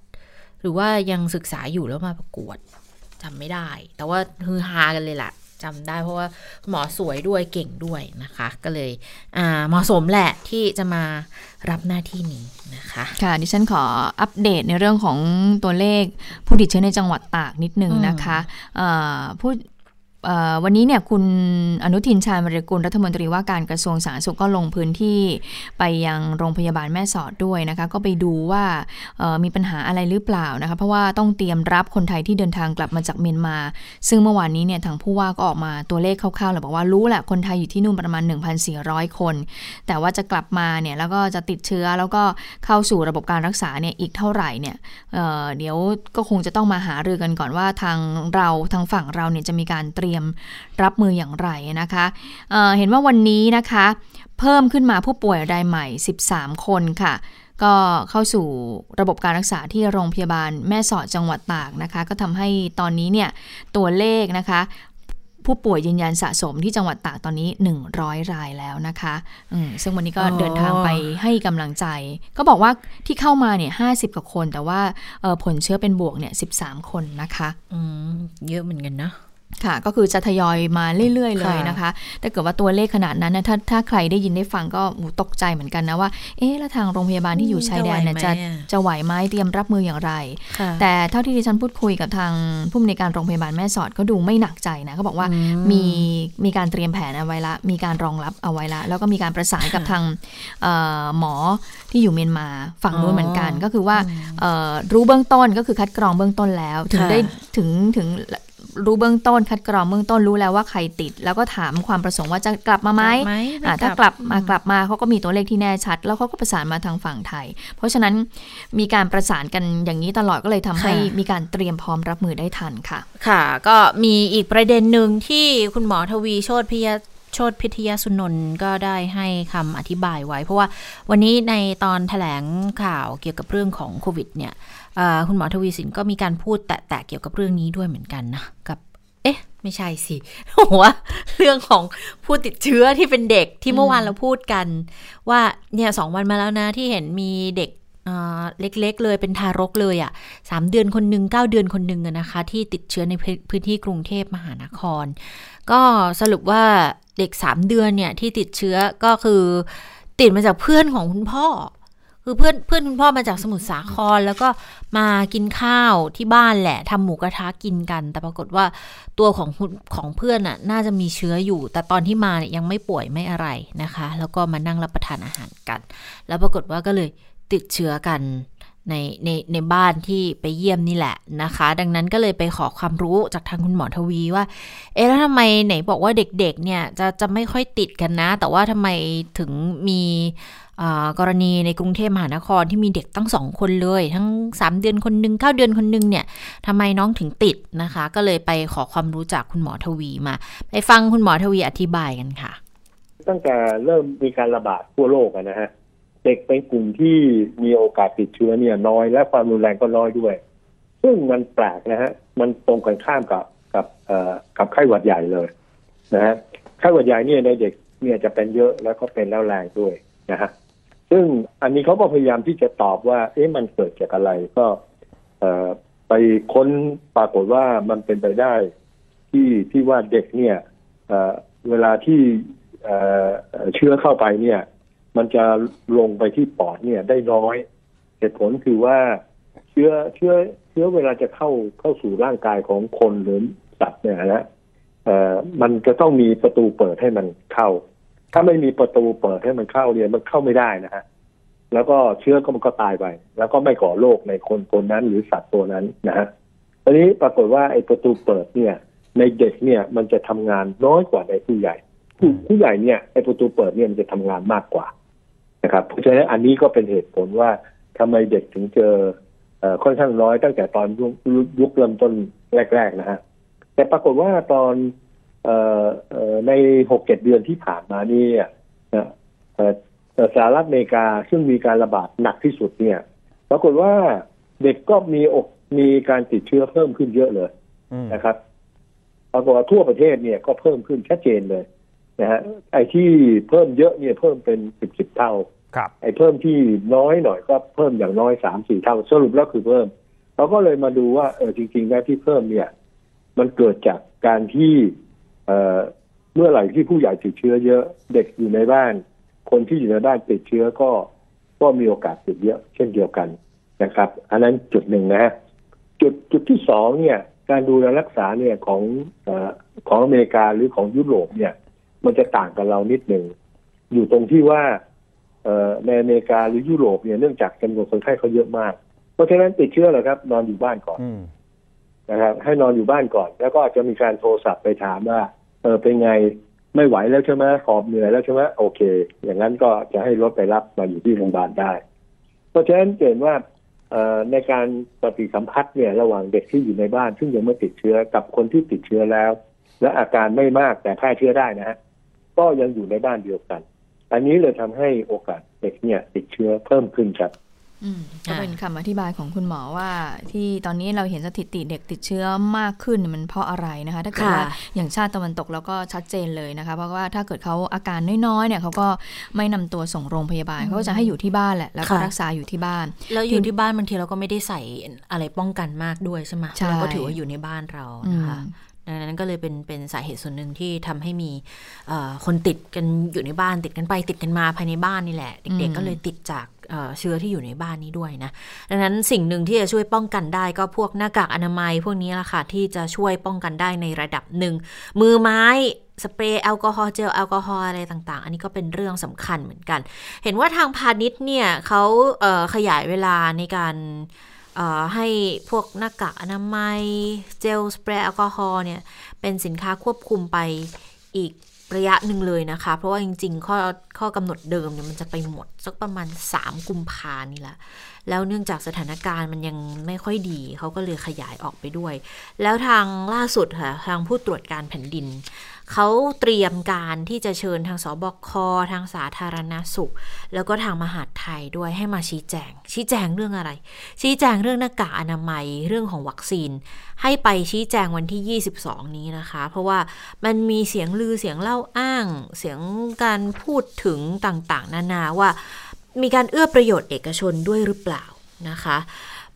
หรือว่ายังศึกษาอยู่แล้วมาประกวดจำไม่ได้ แต่ว่าฮือฮากันเลยแหละ จำได้เพราะว่าหมอสวยด้วยเก่งด้วยนะคะ ก็เลยอ่าเหมาะสมแหละที่จะมารับหน้าที่นี้นะคะ ค่ะ ดิฉันขออัปเดตในเรื่องของตัวเลขผู้ติดเชื้อในจังหวัดตากนิดนึงนะคะเอ่อผู้เอ่อ วันนี้เนี่ยคุณอนุทินชาญวรกุลรัฐมนตรีว่าการกระทรวงสาธารณสุขก็ลงพื้นที่ไปยังโรงพยาบาลแม่สอดด้วยนะคะ ก็ไปดูว่ามีปัญหาอะไรหรือเปล่านะคะ เพราะว่าต้องเตรียมรับคนไทยที่เดินทางกลับมาจากเมียนมา ซึ่งเมื่อวานนี้เนี่ยทางผู้ว่าก็ออกมาตัวเลขคร่าวๆเลยบอกว่ารู้แหละคนไทยอยู่ที่นู่นประมาณ 1,400 คน แต่ว่าจะกลับมาเนี่ยแล้วก็จะติดเชื้อแล้วก็เข้าสู่ระบบการรักษาเนี่ยอีกเท่าไหร่เนี่ยเเดี๋ยวก็คงจะต้องมาหารือกันก่อนว่าทางเราทางฝั่งเราเนี่ยจะมีการเตรียมรับมืออย่างไรนะคะเอ่อเห็นว่าวันนี้นะคะ เพิ่มขึ้นมาผู้ป่วยรายใหม่ 13 คนค่ะ ก็เข้าสู่ระบบการรักษาที่โรงพยาบาลแม่สอดจังหวัดตากนะคะ ก็ทำให้ตอนนี้เนี่ยตัวเลขนะคะผู้ป่วยยืนยันสะสมที่จังหวัดตากตอนนี้ 100 รายแล้วนะคะอืมซึ่งวันนี้ก็อ๋อเดินทางไปให้กำลังใจ ก็บอกว่าที่เข้ามาเนี่ย50กว่าคน แต่ว่าเอ่อผลเชื้อเป็นบวกเนี่ย 13 คนนะคะอืมเยอะเหมือนกันนะ ค่ะก็คือจะทยอยมาเรื่อย ๆ เลยค่ะนะคะ แต่เกิดว่าตัวเลขขนาดนั้นนะถ้าถ้าใครได้ยินได้ฟังก็หูตกใจเหมือนกันนะว่า เอ๊ะแล้วทางโรงพยาบาลที่อยู่ชายแดนเนี่ยจะจะไหวไหมอะจะไหวไหมเตรียมรับมืออย่างไรค่ะแต่เท่าที่ดิฉันพูดคุยกับทางผู้อำนวยการโรงพยาบาลแม่สอดก็ดูไม่หนักใจนะเขาบอกว่าอืมมีมีการเตรียมแผนเอาไว้ละ มีการรองรับเอาไว้ละ แล้วก็มีการประสานกับทางเอ่อหมอที่อยู่เมียนมาฝั่งนู้นเหมือนกัน ก็คือว่าเอ่อรู้เบื้องต้นก็คือคัดกรองเบื้องต้นแล้ว ถึงค่ะได้ถึงถึง รู้เบื้องต้นคัดกรองเบื้องต้นรู้แล้วว่าใครติด แล้วก็ถามความประสงค์ว่าจะกลับมาไหมกลับไหมอ่าไม่ถ้ากลับมากลับมาเขาก็มีตัวเลขที่แน่ชัด แล้วเขาก็ประสานมาทางฝั่งไทย เพราะฉะนั้นมีการประสานกันอย่างนี้ตลอดก็เลยทำให้มีการเตรียมพร้อมรับมือได้ทันค่ะ ค่ะ ก็มีอีกประเด็นหนึ่งที่คุณหมอทวีโชติพิยโชตพิทยาสุนนท์ก็ได้ให้คำอธิบายไว้ เพราะว่าวันนี้ในตอนถแถลงข่าวเกี่ยวกับเรื่องของโควิดเนี่ย คุณหมอทวีสินก็มีการพูดแตะๆเกี่ยวกับเรื่องนี้ด้วยเหมือนกันนะกับเอ๊ะ ไม่ใช่สิว่าเรื่องของผู้ติดเชื้อที่เป็นเด็กที่เมื่อวานเราพูดกัน ว่าเนี่ยสองวันมาแล้วนะที่เห็นมีเด็กเล็กๆเลยเป็นทารกเลยอะ่ะสามเดือนคนหนึ่งเก้าเดือนคนหนึ่งนะคะ ที่ติดเชื้อในพื้นที่กรุงเทพมหานคร ก็สรุปว่าเด็กสามเดือนเนี่ยที่ติดเชื้อก็คือติดมาจากเพื่อนของคุณพ่อ คือเพื่อนเพื่อนคุณพ่อมาจากสมุทรสาคร แล้วก็มากินข้าวที่บ้านแหละทำหมูกระทะกินกัน แต่ปรากฏว่าตัวของของเพื่อนน่ะน่าจะมีเชื้ออยู่ แต่ตอนที่มาเนี่ยยังไม่ป่วยไม่อะไรนะคะ แล้วก็มานั่งรับประทานอาหารกัน แล้วปรากฏว่าก็เลยติดเชื้อกัน ในในในบ้านที่ไปเยี่ยมนี่แหละนะคะ ดังนั้นก็เลยไปขอความรู้จากทางคุณหมอทวีว่า เอ๊ะแล้วทำไมไหนบอกว่าเด็กๆเนี่ยจะจะไม่ค่อยติดกันนะ แต่ว่าทำไมถึงมีกรณีในกรุงเทพมหานครที่มีเด็กตั้งสองคนเลย ทั้ง 3 เดือนคนหนึ่งเก้าเดือนคนหนึ่งเนี่ยทำไมน้องถึงติดนะคะ ก็เลยไปขอความรู้จากคุณหมอทวีมา ไปฟังคุณหมอทวีอธิบายกันค่ะ ตั้งแต่เริ่มมีการระบาดทั่วโลกนะฮะ เด็กเป็นกลุ่มที่มีโอกาสติดเชื้อเนี่ยน้อยและความรุนแรงก็น้อยด้วย ซึ่งมันแปลกนะฮะ มันตรงกันข้ามกับกับเอ่อกับไข้หวัดใหญ่เลยนะฮะไข้หวัดใหญ่เนี่ยในเด็กเนี่ยจะเป็นเยอะแล้วก็เป็นแล้วแรงด้วยนะฮะซึ่งอันนี้เขาก็พยายามที่จะตอบว่า เอ๊ะมันเกิดจากอะไรก็เอ่อไปค้นปรากฏว่ามันเป็นไปได้ ที่ที่ว่าเด็กเนี่ยเอ่อเวลาที่เอ่อเชื้อเข้าไปเนี่ย มันจะลงไปที่ปอดเนี่ยได้น้อย เหตุผลคือว่าเชื้อเชื้อเชื้อเวลาจะเข้าเข้าสู่ร่างกายของคนหรือสัตว์เนี่ยนะเอ่อมันจะต้องมีประตูเปิดให้มันเข้า ถ้าไม่มีประตูเปิดให้มันเข้าเนี่ยมันเข้าไม่ได้นะฮะแล้วก็เชื้อก็มันก็ตายไป แล้วก็ไม่ก่อโรคในคนคนนั้นหรือสัตว์ตัวนั้นนะฮะตอนนี้ปรากฏว่าไอ้ประตูเปิดเนี่ย ในเด็กเนี่ยมันจะทำงานน้อยกว่าในผู้ใหญ่ผู้ผู้ใหญ่เนี่ยไอ้ประตูเปิดเนี่ยมันจะทำงานมากกว่า นะครับเพราะฉะนั้นอันนี้ก็เป็นเหตุผลว่าทำไมเด็กถึงเจอค่อนข้างน้อยตั้งแต่ตอนยุคเริ่มต้นแรก ๆ นะฮะแต่ปรากฏว่าตอนในหกเจ็ดเดือนที่ผ่านมานี่นะสหรัฐอเมริกาซึ่งมีการระบาดหนักที่สุดเนี่ย ปรากฏว่าเด็กก็มีอกมีการติดเชื้อเพิ่มขึ้นเยอะเลยนะครับ ปรากฏว่าทั่วประเทศเนี่ยก็เพิ่มขึ้นชัดเจนเลย นะฮะไอ้ที่เพิ่มเยอะเนี่ยเพิ่มเป็นสิบสิบเท่าครับไอ้เพิ่มที่น้อยหน่อยก็เพิ่มอย่างน้อยสามสี่เท่าสรุปแล้วคือเพิ่มเราก็เลยมาดูว่าเออจริงๆแล้วที่เพิ่มเนี่ย มันเกิดจากการที่เอ่อเมื่อไหร่ที่ผู้ใหญ่ติดเชื้อเยอะเด็กอยู่ในบ้าน คนที่อยู่ในบ้านติดเชื้อก็ก็มีโอกาสติดเยอะ เช่นเดียวกันนะครับ อันนั้นจุดหนึ่งนะฮะจุดจุดที่สองเนี่ย การดูแลรักษาเนี่ยของอของอเมริกาหรือของยุโรปเนี่ย มันจะต่างกับเรานิดหนึ่ง อยู่ตรงที่ว่าในอเมริกาหรือยุโรปเนี่ยเนื่องจากจำนวนคนไข้เขาเยอะมาก เพราะฉะนั้นติดเชื้อเลยครับ นอนอยู่บ้านก่อนนะครับ ให้นอนอยู่บ้านก่อน แล้วก็จะมีการโทรศัพท์ไปถามว่า เออเป็นไงไม่ไหวแล้วใช่ไหมหอบเหนื่อยแล้วใช่ไหมโอเค อย่างนั้นก็จะให้รถไปรับมาอยู่ที่โรงพยาบาลได้ เพราะฉะนั้นเห็นว่าในการปฏิสัมพัทธ์เนี่ยระหว่างเด็กที่อยู่ในบ้าน ซึ่งยังไม่ติดเชื้อกับคนที่ติดเชื้อแล้ว และอาการไม่มากแต่แพร่เชื้อได้นะฮะ ก็ยังอยู่ในบ้านเดียวกัน อันนี้เลยทำให้โอกาสเด็กเนี่ยติดเชื้อเพิ่มขึ้นครับก็เป็นคำอธิบายของคุณหมอว่า ที่ตอนนี้เราเห็นสถิติเด็กติดเชื้อมากขึ้นมันเพราะอะไรนะคะ ถ้าเกิดว่าอย่างชาติตะวันตกแล้วก็ชัดเจนเลยนะคะ เพราะว่าถ้าเกิดเขาอาการน้อยๆเนี่ยเขาก็ไม่นำตัวส่งโรงพยาบาลเขาจะให้อยู่ที่บ้านแหละแล้วก็รักษาอยู่ที่บ้านแล้วอยู่ที่บ้านบางทีเราก็ไม่ได้ใส่อะไรป้องกันมากด้วยใช่ไหมเราก็ถือว่าอยู่ในบ้านเรานะคะ ดังนั้นก็เลยเป็นเป็นสาเหตุส่วนหนึ่งที่ทำให้มีคนติดกันอยู่ในบ้านติดกันไปติดกันมาภายในบ้านนี่แหละ เด็กๆก็เลยติดจากเชื้อที่อยู่ในบ้านนี้ด้วยนะ ดังนั้นสิ่งหนึ่งที่จะช่วยป้องกันได้ก็พวกหน้ากากอนามัยพวกนี้ละค่ะที่จะช่วยป้องกันได้ในระดับหนึ่ง มือไม้สเปรย์แอลกอฮอล์เจลแอลกอฮอล์อะไรต่างๆ อันนี้ก็เป็นเรื่องสำคัญเหมือนกัน เห็นว่าทางพาณิชย์เนี่ยเขาขยายเวลาในการ ให้พวกหน้ากากอนามัย เจลสเปรย์แอลกอฮอล์เนี่ย เป็นสินค้าควบคุมไปอีกระยะหนึ่งเลยนะคะ เพราะว่าจริง ๆ ข้อข้อกำหนดเดิมเนี่ยมันจะไปหมด สักประมาณ 3 กุมภานี่แหละ แล้วเนื่องจากสถานการณ์มันยังไม่ค่อยดี เขาก็เลยขยายออกไปด้วย แล้วทางล่าสุดค่ะ ทางผู้ตรวจการแผ่นดิน เขาเตรียมการที่จะเชิญทางสบคทางสาธารณาสุข แล้วก็ทางมหาดไทยด้วยให้มาชี้แจง ชี้แจงเรื่องอะไร ชี้แจงเรื่องหน้ากากอนามัยเรื่องของวัคซีน ให้ไปชี้แจงวันที่ 22 นี้นะคะ เพราะว่ามันมีเสียงลือเสียงเล่าอ้าง เสียงการพูดถึงต่างๆ นานาว่า มีการเอื้อประโยชน์เอกชนด้วยหรือเปล่านะคะ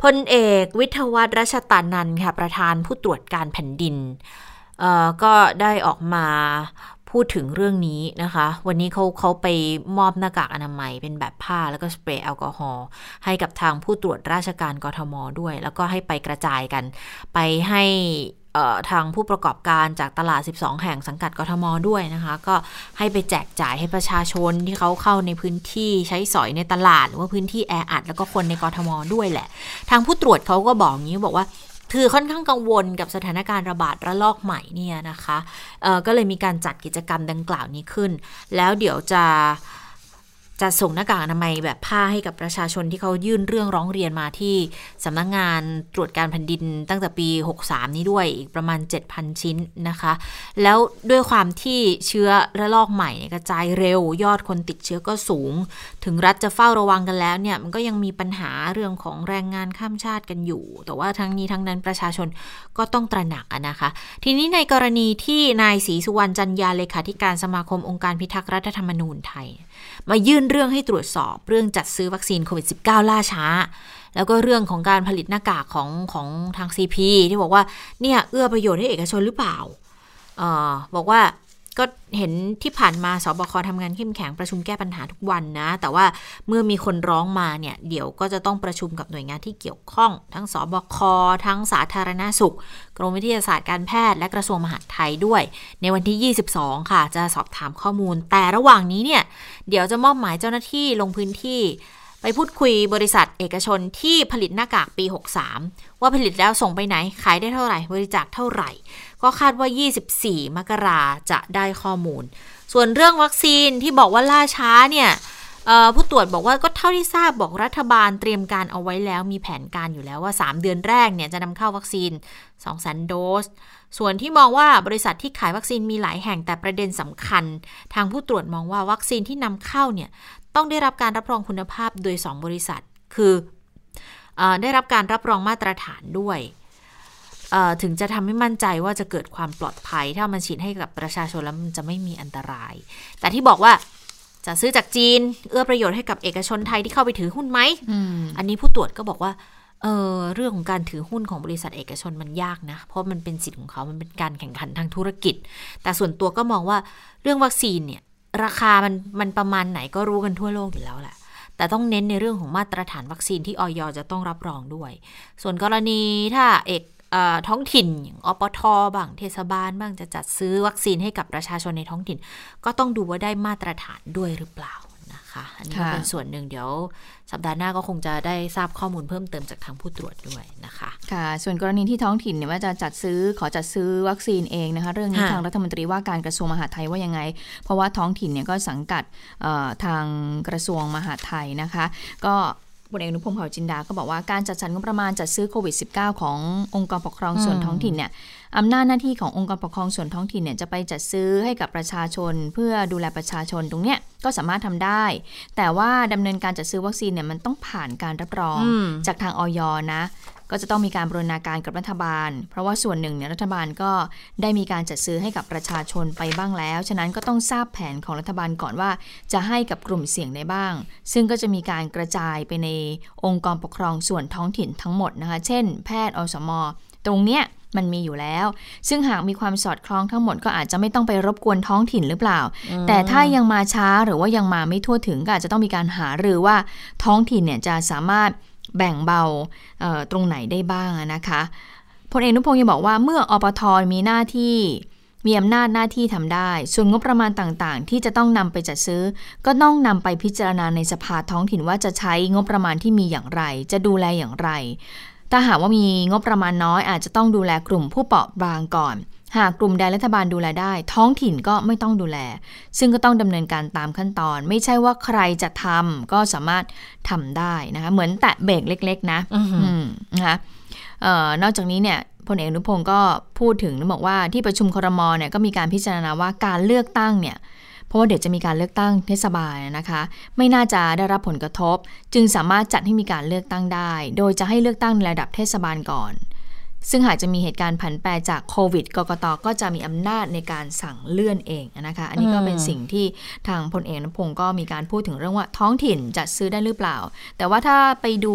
พลเอกวิทยวัฒรัชตานันค่ะประธานผู้ตรวจการแผ่นดิน ก็ได้ออกมาพูดถึงเรื่องนี้นะคะ วันนี้เขาเขาไปมอบหน้ากากอนามัยเป็นแบบผ้าแล้วก็สเปรย์แอลกอฮอล์ให้กับทางผู้ตรวจราชการกทมด้วย แล้วก็ให้ไปกระจายกัน ไปให้ทางผู้ประกอบการจากตลาด 12 แห่งสังกัดกทมด้วยนะคะ ก็ให้ไปแจกจ่ายให้ประชาชนที่เขาเข้าในพื้นที่ใช้สอยในตลาด หรือว่าพื้นที่แออัดแล้วก็คนในกทมด้วยแหละ ทางผู้ตรวจเขาก็บอกงี้บอกว่า คือค่อนข้างกังวลกับสถานการณ์ระบาดระลอกใหม่เนี่ยนะคะก็เลยมีการจัดกิจกรรมดังกล่าวนี้ขึ้น แล้วเดี๋ยวจะ จะส่งหน้ากากอนามัยแบบผ้าให้กับประชาชนที่เขายื่นเรื่องร้องเรียนมาที่สำนักงงานตรวจการแผ่นดินตั้งแต่ปี 63 นี้ด้วยอีกประมาณ 7,000 ชิ้นนะคะ แล้วด้วยความที่เชื้อระลอกใหม่กระจายเร็วยอดคนติดเชื้อก็สูง ถึงรัฐจะเฝ้าระวังกันแล้วเนี่ยมันก็ยังมีปัญหาเรื่องของแรงงานข้ามชาติกันอยู่ แต่ว่าทั้งนี้ทั้งนั้นประชาชนก็ต้องตระหนักนะคะ ทีนี้ในกรณีที่นายศรีสุวรรณจันยาเลขาธิการสมาคมองค์การพิทักษ์รัฐธรรมนูญไทยมายื่นเรื่องให้ตรวจสอบเรื่องจัดซื้อวัคซีนโควิด -19 ล่าช้า แล้วก็เรื่องของการผลิตหน้ากากของของทาง CP ที่บอกว่าเนี่ยเอื้อประโยชน์ให้เอกชนหรือเปล่าออบอกว่า ก็เห็นที่ผ่านมาสบคทำงานเข้มแข็งประชุมแก้ปัญหาทุกวันนะ แต่ว่าเมื่อมีคนร้องมาเนี่ยเดี๋ยวก็จะต้องประชุมกับหน่วยงานที่เกี่ยวข้อง ทั้งสบคทั้งสาธารณาสุข กรมวิทยาศาสตร์การแพทย์และกระทรวงมหาดไทยด้วย ในวันที่ 22 ค่ะ จะสอบถามข้อมูล แต่ระหว่างนี้เนี่ยเดี๋ยวจะมอบหมายเจ้าหน้าที่ลงพื้นที่ไปพูดคุยบริษัทเอกชนที่ผลิตหน้ากากปี 63 ว่าผลิตแล้วส่งไปไหน ขายได้เท่าไหร่ บริจาคเท่าไหร่ ก็คาดว่า 24 มกราจะได้ข้อมูล ส่วนเรื่องวัคซีนที่บอกว่าล่าช้าเนี่ยผู้ตรวจบอกว่าก็เท่าที่ทราบบอกรัฐบาลเตรียมการเอาไว้แล้วมีแผนการอยู่แล้วว่า 3 เดือนแรกเนี่ยจะนำเข้าวัคซีน2 0 0 0 0โดส ส่วนที่มองว่าบริษัทที่ขายวัคซีนมีหลายแห่งแต่ประเด็นสำคัญ ทางผู้ตรวจมองว่าวัคซีนที่นำเข้าเนี่ยต้องได้รับการรับรองคุณภาพโดย 2 บริษัท คืออได้รับการรับรองมาตรฐานด้วย ถึงจะทำให้มั่นใจว่าจะเกิดความปลอดภัย ถ้ามันฉีดให้กับประชาชนแล้วมันจะไม่มีอันตราย แต่ที่บอกว่าจะซื้อจากจีน เอื้อประโยชน์ให้กับเอกชนไทยที่เข้าไปถือหุ้นไหมออันนี้ผู้ตรวจก็บอกว่าเออเรื่องของการถือหุ้นของบริษัทเอกชนมันยากนะ เพราะมันเป็นสิทธิ์ของเขา มันเป็นการแข่งขันทางธุรกิจ แต่ส่วนตัวก็มองว่าเรื่องวัคซีนเนี่ย ราคามันมันประมาณไหนก็รู้กันทั่วโลกอยู่แล้วแหละ แต่ต้องเน้นในเรื่องของมาตรฐานวัคซีนที่ออยจะต้องรับรองด้วย ส่วนกรณีถ้าเอกท้องถิ่นอย่างอปทบ้างเทศบาลบ้างจะจัดซื้อวัคซีนให้กับประชาชนในท้องถิ่น ก็ต้องดูว่าได้มาตรฐานด้วยหรือเปล่าคะอันนี้เป็นส่วนหนึ่งเดี๋ยวสัปดาห์หน้าก็คงจะได้ทราบข้อมูลเพิ่มเติมจากทางผู้ตรวจด้วยนะคะค่ะ ส่วนกรณีที่ท้องถิ่นเนี่ยว่าจะจัดซื้อขอจัดซื้อวัคซีนเองนะคะเรื่องนี้ทางรัฐมนตรีว่าการกระทรวงมหาดไทยว่ายังไง เพราะว่าท้องถิ่นเนี่ยก็สังกัดทางกระทรวงมหาดไทยนะคะ ก็ พลเอกนุพงศ์เผ่าจินดาก็บอกว่าการจัดสรรงบประมาณจัดซื้อโควิด -19 ขององค์กรปกครองส่วนท้องถิ่นเนี่ยอำนาจหน้าที่ขององค์กรปกครองส่วนท้องถิ่นเนี่ยจะไปจัดซื้อให้กับประชาชน เพื่อดูแลประชาชนตรงเนี้ยก็สามารถทำได้ แต่ว่าดำเนินการจัดซื้อวัคซีนเนี่ยมันต้องผ่านการรับรองจากทางออยนะ ก็จะต้องมีการบรณาการกับรัฐบาล เพราะว่าส่วนหนึ่งเนี่ยรัฐบาลก็ได้มีการจัดซื้อให้กับประชาชนไปบ้างแล้ว ฉะนั้นก็ต้องทราบแผนของรัฐบาลก่อนว่า จะให้กับกลุ่มเสี่ยงได้บ้าง ซึ่งก็จะมีการกระจายไปในองค์กรปกครองส่วนท้องถิ่นทั้งหมดนะคะ เช่น แพทย์อสม ตรงเนี้ยมันมีอยู่แล้ว ซึ่งหากมีความสอดคล้องทั้งหมดก็อาจจะไม่ต้องไปรบกวนท้องถิ่นหรือเปล่า แต่ถ้ายังมาช้าหรือว่ายังมาไม่ทั่วถึงก็อาจจะต้องมีการหาหรือว่าท้องถิ่นเนี่ยจะสามารถ แบ่งเบาตรงไหนได้บ้างนะคะพลเอกนุพงศ์ยังบอกว่าเมื่ออปทมีหน้าที่มีอำนาจหน้าที่ทำได้ ส่วนงบประมาณต่างๆ ที่จะต้องนำไปจัดซื้อ ก็ต้องนำไปพิจารณาในสภาท้องถิ่นว่าจะใช้งบประมาณที่มีอย่างไร จะดูแลอย่างไร ถ้าหากว่ามีงบประมาณน้อยอาจจะต้องดูแลกลุ่มผู้เปราะบางก่อน หากกลุ่มใดรัฐบาลดูแลได้ ท้องถิ่นก็ไม่ต้องดูแล ซึ่งก็ต้องดำเนินการตามขั้นตอน ไม่ใช่ว่าใครจะทำก็สามารถทำได้นะคะเหมือนแตะเบรกเล็ก ๆ นะนะคะออนอกจากนี้เนี่ยพลเอกอนุพงศ์ก็พูดถึงบอกว่าที่ประชุมครมเนี่ยก็มีการพิจารณาว่าการเลือกตั้งเนี่ยเพราะว่าเดี๋ยวจะมีการเลือกตั้งเทศบาลนะคะ ไม่น่าจะได้รับผลกระทบ จึงสามารถจัดให้มีการเลือกตั้งได้ โดยจะให้เลือกตั้งในระดับเทศบาลก่อน ซึ่งหากจะมีเหตุการณ์ผันแปรจากโควิดกกตก็จะมีอำนาจในการสั่งเลื่อนเองนะคะ อันนี้ก็เป็นสิ่งที่ทางพลเอกนพงศ์ก็มีการพูดถึงเรื่องว่าท้องถิ่นจัดซื้อได้หรือเปล่า แต่ว่าถ้าไปดู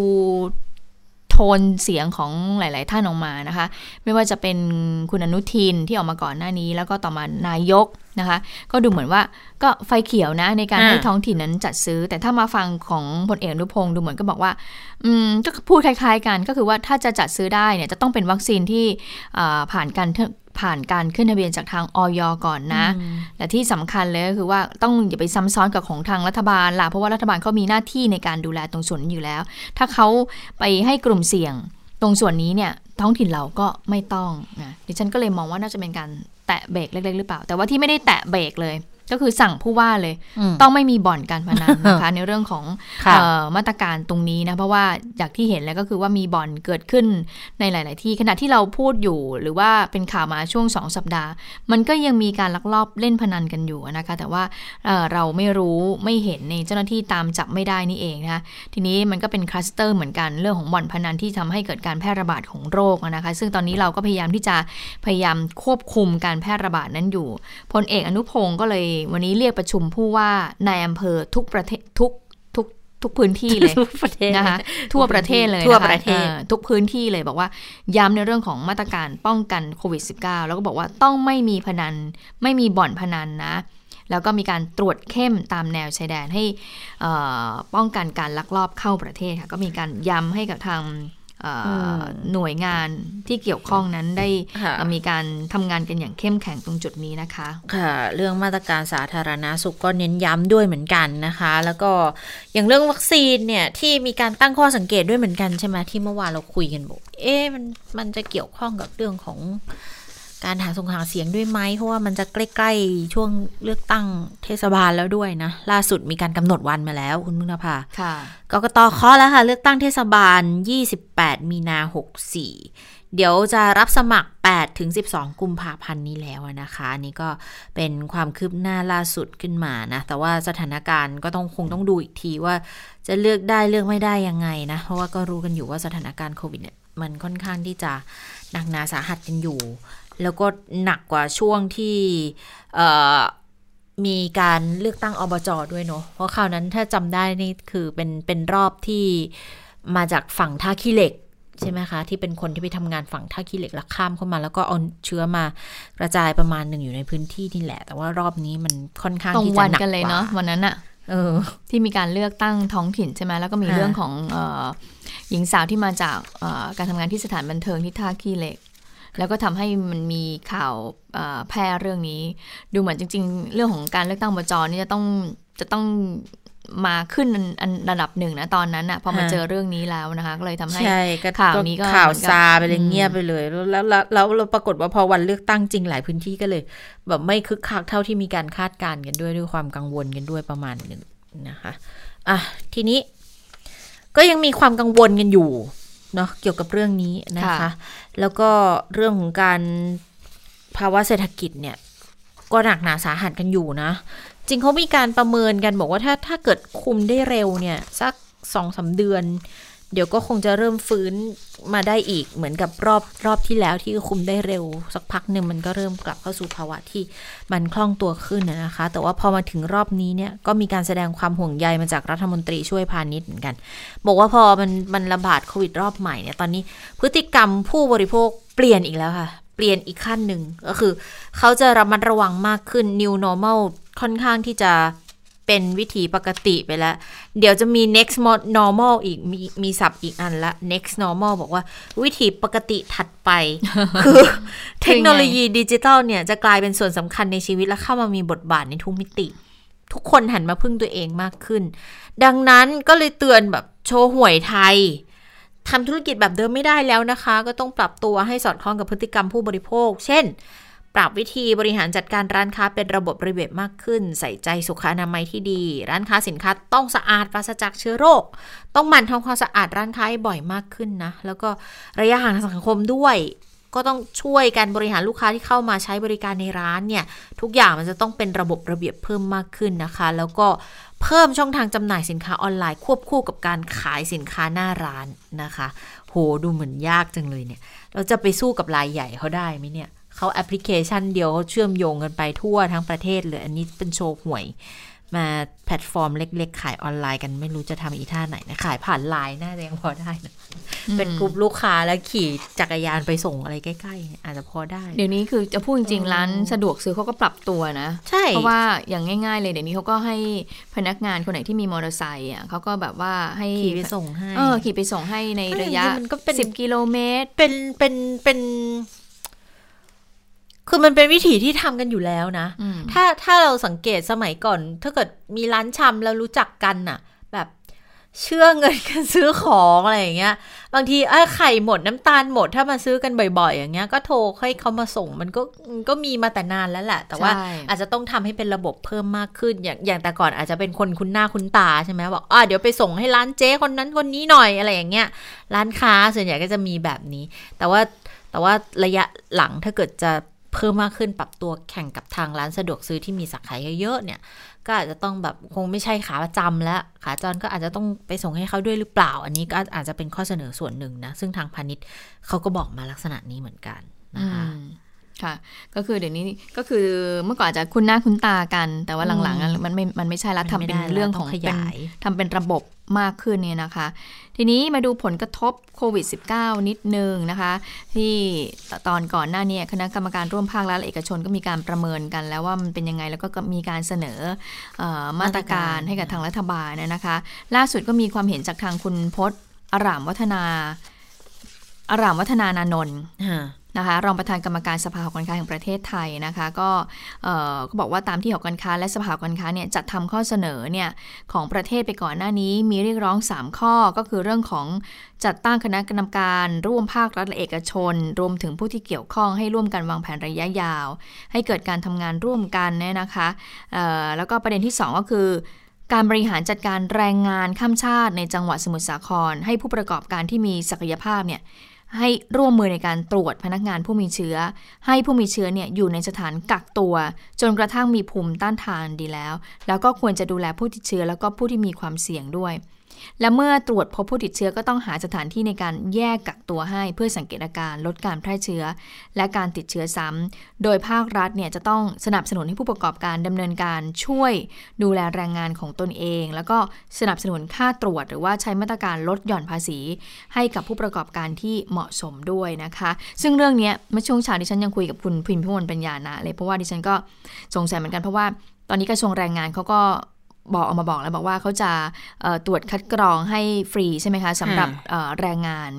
นเสียงของหลาย ๆ ท่านออกมานะคะ ไม่ว่าจะเป็นคุณอนุทินที่ออกมาก่อนหน้านี้ แล้วก็ต่อมานายกนะคะ ก็ดูเหมือนว่าก็ไฟเขียวนะในการอ่าให้ท้องถิ่นนั้นจัดซื้อ แต่ถ้ามาฟังของพลเอกอนุพงศ์ดูเหมือนก็บอกว่า อืมก็พูดคล้าย ๆ กันก็คือว่าถ้าจะจัดซื้อได้เนี่ยจะต้องเป็นวัคซีนที่อ่าผ่านการ ผ่านการขึ้นทะเบียนจากทางออยก่อนนะ และที่สำคัญเลยก็คือว่าต้องอย่าไปซ้ำซ้อนกับของทางรัฐบาลล่ะเพราะว่ารัฐบาลเขามีหน้าที่ในการดูแลตรงส่วนนี้อยู่แล้ว ถ้าเขาไปให้กลุ่มเสี่ยงตรงส่วนนี้เนี่ยท้องถิ่นเราก็ไม่ต้องนะดิฉันก็เลยมองว่าน่าจะเป็นการแตะเบรกเล็กๆหรือเปล่า แต่ว่าที่ไม่ได้แตะเบรกเลย ก็คือสั่งผู้ว่าเลยอืมต้องไม่มีบ่อนการพนันนะคะในเรื่องของค่ะเอ่อมาตรการตรงนี้นะ เพราะว่าจากที่เห็นแล้วก็คือว่ามีบ่อนเกิดขึ้นในหลาย ๆ ที่ขณะที่เราพูดอยู่หรือว่าเป็นข่าวมาช่วงสองสัปดาห์ มันก็ยังมีการลักลอบเล่นพนันกันอยู่นะคะ แต่ว่าเอ่อเราไม่รู้ไม่เห็นในเจ้าหน้าที่ตามจับไม่ได้นี่เองนะคะทีนี้มันก็เป็นคลัสเตอร์เหมือนกันเรื่องของบ่อนพนันที่ทำให้เกิดการแพร่ระบาดของโรคนะคะ ซึ่งตอนนี้เราก็พยายามที่จะพยายามควบคุมการแพร่ระบาดนั้นอยู่พลเอกอนุพงศ์ก็เลยวันนี้เรียกประชุมผู้ว่าในอำเภอทุกประเทศทุกทุกทุกพื้นที่เลยทุกประเทศนะคะทั่วประเทศเลยทั่วคประเทศออทุกพื้นที่เลยบอกว่าย้ำในเรื่องของมาตรการป้องกันโควิด -19 แล้วก็บอกว่าต้องไม่มีพนัน ไม่มีบ่อนพนันนะ แล้วก็มีการตรวจเข้มตามแนวชายแดนให้เอ่อป้องกันการลักลอบเข้าประเทศค่ะก็มีการย้ำให้กับทางเอ่ออ หน่วยงานที่เกี่ยวข้องนั้นได้ค่ะมีการทำงานกันอย่างเข้มแข็งตรงจุดนี้นะคะ ค่ะ เรื่องมาตรการสาธารณาสุขก็เน้นย้ำด้วยเหมือนกันนะคะ แล้วก็อย่างเรื่องวัคซีนเนี่ยที่มีการตั้งข้อสังเกตด้วยเหมือนกันใช่ไหมที่เมื่อวานเราคุยกันบอกเอ๊ะมันมันจะเกี่ยวข้องกับเรื่องของ การหาส่งหาเสียงด้วยไหมเพราะว่ามันจะใกล้ๆช่วงเลือกตั้งเทศบาลแล้วด้วยนะ ล่าสุดมีการกำหนดวันมาแล้วคุณมึงนภาค่ะกกตเคาะแล้วค่ะ เลือกตั้งเทศบาล 28 มีนา64 เดี๋ยวจะรับสมัคร 8 ถึง 12 กุมภาพันธ์นี้แล้วนะคะอันนี่ก็เป็นความคืบหน้าล่าสุดขึ้นมานะ แต่ว่าสถานการณ์ก็ต้องคงต้องดูอีกทีว่าจะเลือกได้เลือกไม่ได้ยังไงนะ เพราะว่าก็รู้กันอยู่ว่าสถานการณ์โควิดเนี่ยมันค่อนข้างที่จะหนักหนาสาหัสกันอยู่ แล้วก็หนักกว่าช่วงที่มีการเลือกตั้งอบจด้วยเนาะเพราะคราวนั้นถ้าจำได้นี่คือเป็นเป็นรอบที่มาจากฝั่งท่าขี้เหล็กใช่ไหมคะ ที่เป็นคนที่ไปทำงานฝั่งท่าขี้เหล็กแล้วข้ามเข้ามา แล้วก็เอาเชื้อมากระจายประมาณหนึ่งอยู่ในพื้นที่นี่แหละ แต่ว่ารอบนี้มันค่อนข้างที่จะวันหนักกันเลยเนาะวันนั้นอะออที่มีการเลือกตั้งท้องถิ่นใช่ไหมแล้วก็มีเรื่องของออหญิงสาวที่มาจากการทำงานที่สถานบันเทิงที่ท่าขี้เหล็ก แล้วก็ทำให้มันมีข่าวเอ่อแพร่เรื่องนี้ ดูเหมือนจริง ๆ เรื่องของการเลือกตั้งอบจนี่จะต้องจะต้องมาขึ้นอันอันระดับหนึ่งนะตอนนั้นอะพอมาค่ะเจอเรื่องนี้แล้วนะคะ ก็เลยทำให้ใช่ก็ข่าวนี้ก็ข่าวเหมือนกับซาไปเลยอืมเงียบไปเลยแล้วแล้วแล้วแล้วแล้วปรากฏว่าพอวันเลือกตั้งจริงหลายพื้นที่ก็เลย แบบไม่คึกคักเท่าที่มีการคาดการณ์กันด้วยด้วยความกังวลกันด้วยประมาณหนึ่งนะคะอะทีนี้ก็ยังมีความกังวลกันอยู่ เนาะเกี่ยวกับเรื่องนี้นะคะค่ะแล้วก็เรื่องของการภาวะเศรษฐกิจเนี่ย ก็หนักหนาสาหัสกันอยู่นะ จริงเขามีการประเมินกันบอกว่าถ้าถ้าเกิดคุมได้เร็วเนี่ย สักสองสาเดือน เดี๋ยวก็คงจะเริ่มฟื้นมาได้อีกเหมือนกับรอบรอบที่แล้วที่คุมได้เร็ว สักพักหนึ่งมันก็เริ่มกลับเข้าสู่ภาวะที่มันคล่องตัวขึ้นนะคะ แต่ว่าพอมาถึงรอบนี้เนี่ยก็มีการแสดงความห่วงใยมาจากรัฐมนตรีช่วยพาณิชย์เหมือนกัน บอกว่าพอมันมันระบาดโควิดรอบใหม่เนี่ยตอนนี้พฤติกรรมผู้บริโภคเปลี่ยนอีกแล้วค่ะ เปลี่ยนอีกขั้นหนึ่งก็คือ เขาจะระมัดระวังมากขึ้น new normal ค่อนข้างที่จะ เป็นวิถีปกติไปแล้ว เดี๋ยวจะมี next mo- normal อีกมีมีศัพท์อีกอันละ next normal บอกว่าวิถีปกติถัดไป คือเทคโนโลยีดิจิทัลเนี่ย จะกลายเป็นส่วนสำคัญในชีวิตและเข้ามามีบทบาทในทุกมิติ ทุกคนหันมาพึ่งตัวเองมากขึ้น ดังนั้นก็เลยเตือนแบบโชว์หวยไทยทำธุรกิจแบบเดิมไม่ได้แล้วนะคะ ก็ต้องปรับตัวให้สอดคล้องกับพฤติกรรมผู้บริโภค เช่น ปรับวิธีบริหารจัดการร้านค้าเป็นระบบระเบียบมากขึ้น ใส่ใจสุขอนามัยที่ดี ร้านค้าสินค้าต้องสะอาดปราศจากเชื้อโรค ต้องหมั่นทำความสะอาดร้านค้าให้บ่อยมากขึ้นนะ แล้วก็ระยะห่างทางสังคมด้วย ก็ต้องช่วยกันบริหารลูกค้าที่เข้ามาใช้บริการในร้านเนี่ย ทุกอย่างมันจะต้องเป็นระบบระเบียบเพิ่มมากขึ้นนะคะ แล้วก็เพิ่มช่องทางจำหน่ายสินค้าออนไลน์ ควบคู่กับการขายสินค้าหน้าร้านนะคะ โหดูเหมือนยากจังเลยเนี่ย เราจะไปสู้กับรายใหญ่เขาได้ไหมเนี่ย เขาแอปพลิเคชันเดียวเขาเชื่อมโยงกันไปทั่วทั้งประเทศเลย อันนี้เป็นโชว์ห่วย มาแพลตฟอร์มเล็ก ๆ ขายออนไลน์กันไม่รู้จะทำอีท่าไหนนะ ขายผ่านไลน์น่าจะยังพอได้นะเป็นกลุ่มลูกค้าแล้วขี่จักรยานไปส่งอะไรใกล้ๆเนี่ยอาจจะพอได้ เดี๋ยวนี้คือจะพูดจริงๆร้านสะดวกซื้อเขาก็ปรับตัวนะ ใช่ เพราะว่าอย่างง่าย ๆ เลยเดี๋ยวนี้เขาก็ให้พนักงานคนไหนที่มีมอเตอร์ไซค์อะเขาก็แบบว่าให้ขี่ไปส่งให้เออขี่ไปส่งให้ในระยะเออมันก็เป็นสิบกิโลเมตร เป็นเป็นเป็น คือมันเป็นวิถีที่ทำกันอยู่แล้วนะอืมถ้าถ้าเราสังเกตสมัยก่อน ถ้าเกิดมีร้านชำแล้วรู้จักกันน่ะ แบบเชื่อเงินกันซื้อของอะไรอย่างเงี้ย บางทีเอ้ยไข่หมดน้ำตาลหมดถ้ามาซื้อกันบ่อย ๆ อย่างเงี้ย ก็โทรให้เขามาส่งมันก็มันก็มีมาแต่นานแล้วแหละ แต่ว่าใช่อาจจะต้องทำให้เป็นระบบเพิ่มมากขึ้นอย่างอย่างแต่ก่อนอาจจะเป็นคนคุ้นหน้าคุ้นตาใช่ไหมบอกอ่าเดี๋ยวไปส่งให้ร้านเจ๊คนนั้นคนนี้หน่อยอะไรอย่างเงี้ยร้านค้าส่วนใหญ่ก็จะมีแบบนี้ แต่ว่าแต่ว่าระยะหลังถ้าเกิดจะ เพิ่มมากขึ้นปรับตัวแข่งกับทางร้านสะดวกซื้อที่มีสาขาเยอะๆเนี่ย ก็อาจจะต้องแบบคงไม่ใช่ขาประจำแล้วขาจรก็อาจจะต้องไปส่งให้เขาด้วยหรือเปล่า อันนี้ก็อาจจะเป็นข้อเสนอส่วนหนึ่งนะ ซึ่งทางพาณิชย์เขาก็บอกมาลักษณะนี้เหมือนกันนะคะ ค่ะ ก็คือเดี๋ยวนี้ก็คือเมื่อก่อนอาจจะคุ้นหน้าคุ้นตากัน แต่ว่าหลังๆอะมันไม่มันไม่ใช่ละมันทำไม่เป็นได้ละเรื่องของต้องขเป็นยายทำเป็นระบบมากขึ้นเนี่ยนะคะ ทีนี้มาดูผลกระทบโควิด -19 นิดนึงนะคะ ที่ตอนก่อนหน้าเนี้คณะกรรมการร่วมภาครัฐและเอกชนก็มีการประเมินกันแล้วว่ามันเป็นยังไงแล้วก็มีการเสนอเออมาตรการให้กับทางรัฐบาลเนยนะคะ ล่าสุดก็มีความเห็นจากทางคุณพจน์อารามวัฒนาอารามวัฒนานานนท์ฮะ นะคะรองประธานกรรมการสภาหอการค้าแห่งประเทศไทยนะคะก็เอ่อก็บอกว่าตามที่หอการค้าและสภาหอการค้าเนี่ยจัดทำข้อเสนอเนี่ยของประเทศไปก่อนหน้านี้มีเรียกร้อง 3 ข้อก็คือเรื่องของจัดตั้งคณะกรรมการร่วมภาครัฐและเอกชน รวมถึงผู้ที่เกี่ยวข้องให้ร่วมกันวางแผนระยะยาว ให้เกิดการทำงานร่วมกันเนี่ยนะคะแล้วก็ประเด็นที่ 2 ก็คือการบริหารจัดการแรงงานข้ามชาติในจังหวัดสมุทรสาคร ให้ผู้ประกอบการที่มีศักยภาพเนี่ย ให้ร่วมมือในการตรวจพนักงานผู้มีเชื้อ ให้ผู้มีเชื้อเนี่ยอยู่ในสถานกักตัว จนกระทั่งมีภูมิต้านทานดีแล้ว แล้วก็ควรจะดูแลผู้ติดเชื้อแล้วก็ผู้ที่มีความเสี่ยงด้วย และเมื่อตรวจพบผู้ติดเชื้อก็ต้องหาสถานที่ในการแยกกักตัวให้เพื่อสังเกตอาการลดการแพร่เชื้อ และการติดเชื้อซ้ำโดยภาครัฐเนี่ยจะต้องสนับสนุนให้ผู้ประกอบการดำเนินการช่วยดูแลแรงงานของตนเอง แล้วก็สนับสนุนค่าตรวจ หรือว่าใช้มาตรการลดหย่อนภาษี ให้กับผู้ประกอบการที่เหมาะสมด้วยนะคะ ซึ่งเรื่องนี้เมื่อช่วงเช้าดิฉันยังคุยกับคุณพิมพิมลปัญญานะเลยเพราะว่าดิฉันก็สงสัยเหมือนกันเพราะว่าตอนนี้กระทรวงแรงงานเขาก็ บอกออกมาบอกแล้วบอกว่าเขาจะเอ่อตรวจคัดกรองให้ฟรีใช่ไหมคะสำหรับเอ่อแรงงาน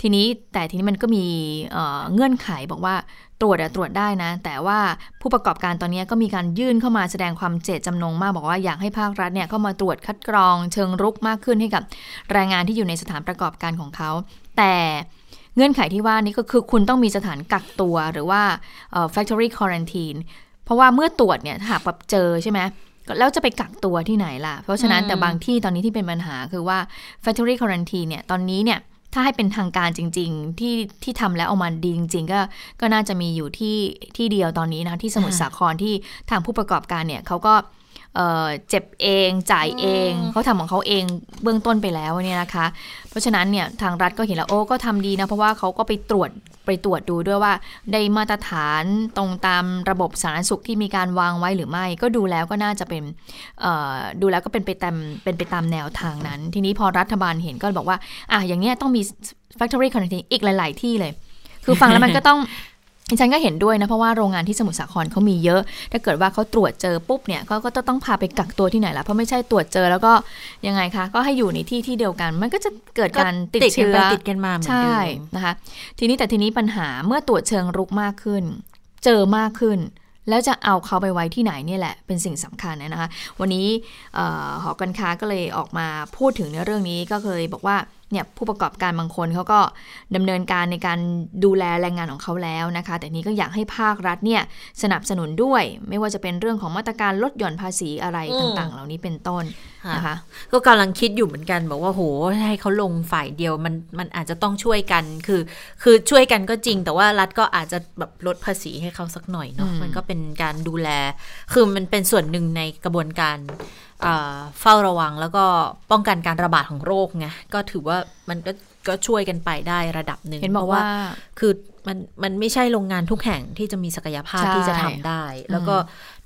ทีนี้แต่ทีนี้มันก็มีเอ่อเงื่อนไขบอกว่าตรวจอะตรวจได้นะ แต่ว่าผู้ประกอบการตอนนี้ก็มีการยื่นเข้ามาแสดงความเจตจำนงมาก บอกว่าอยากให้ภาครัฐเนี่ยเข้ามาตรวจคัดกรองเชิงรุกมากขึ้นให้กับแรงงานที่อยู่ในสถานประกอบการของเขา แต่เงื่อนไขที่ว่านี้ก็คือคุณต้องมีสถานกักตัวหรือว่าเอ่อ factory quarantine เพราะว่าเมื่อตรวจเนี่ยถ้าหากแบบเจอใช่ไหม แล้วจะไปกักตัวที่ไหนล่ะ เพราะฉะนั้นอืมแต่บางที่ตอนนี้ที่เป็นปัญหาคือว่า factory quarantine เนี่ยตอนนี้เนี่ยถ้าให้เป็นทางการจริง ๆ ที่ที่ทำแล้วเอามาดีจริง ๆ ก็ก็น่าจะมีอยู่ที่ที่เดียวตอนนี้นะที่สมุทรสาครที่ทางผู้ประกอบการเนี่ยเขาก็เอ่อเจ็บเองจ่ายเองเขาทำของเขาเองเบื้องต้นไปแล้วเนี่ยนะคะ เพราะฉะนั้นเนี่ยทางรัฐก็เห็นแล้วโอ้ก็ทำดีนะ เพราะว่าเขาก็ไปตรวจ ไปตรวจดูด้วยว่าได้มาตรฐานตรงตามระบบสาธารณสุขที่มีการวางไว้หรือไม่ ก็ดูแล้วก็น่าจะเป็นดูแล้วก็เป็นไปตามเป็นไปตามแนวทางนั้น ทีนี้พอรัฐบาลเห็นก็บอกว่าอะอย่างเงี้ยต้องมี factory quarantine อีกหลาย ๆ ที่เลย คือฟังแล้วมันก็ต้อง ดิฉันก็เห็นด้วยนะ เพราะว่าโรงงานที่สมุทรสาครเขามีเยอะ ถ้าเกิดว่าเขาตรวจเจอปุ๊บเนี่ยเขาก็จะต้องพาไปกักตัวที่ไหนล่ะเพราะไม่ใช่ตรวจเจอแล้วก็ยังไงคะ ก็ให้อยู่ในที่ที่เดียวกัน มันก็จะเกิดการติดกันเชื้ไปอติดกันมาเหมือนใช่เดิมนะคะ ทีนี้แต่ทีนี้ปัญหาเมื่อตรวจเชิงรุกมากขึ้น เจอมากขึ้น แล้วจะเอาเขาไปไว้ที่ไหนเนี่ยแหละ เป็นสิ่งสำคัญนะคะ วันนี้เอ่อหอการค้าก็เลยออกมาพูดถึงในเรื่องนี้ก็เลยบอกว่า เนี่ยผู้ประกอบการบางคนเขาก็ดำเนินการในการดูแลแรงงานของเขาแล้วนะคะ แต่นี้ก็อยากให้ภาครัฐเนี่ยสนับสนุนด้วย ไม่ว่าจะเป็นเรื่องของมาตรการลดหย่อนภาษีอะไรอืมต่างๆ เหล่านี้เป็นต้นนะคะ ก็กำลังคิดอยู่เหมือนกันบอกว่าโหให้เขาลงฝ่ายเดียวมันมันอาจจะต้องช่วยกันคือ คือช่วยกันก็จริง แต่ว่ารัฐก็อาจจะแบบลดภาษีให้เขาสักหน่อยเนาะอืมมันก็เป็นการดูแล คือมันเป็นส่วนหนึ่งในกระบวนการ เอ่อเฝ้าระวังแล้วก็ป้องกันการระบาดของโรคไงก็ถือว่ามันก็ก็ช่วยกันไปได้ระดับหนึ่งเห็นบอกพระว่าคือมันมันไม่ใช่โรงงานทุกแห่งที่จะมีศักยภาพใช่ที่จะทำได้ แล้วก็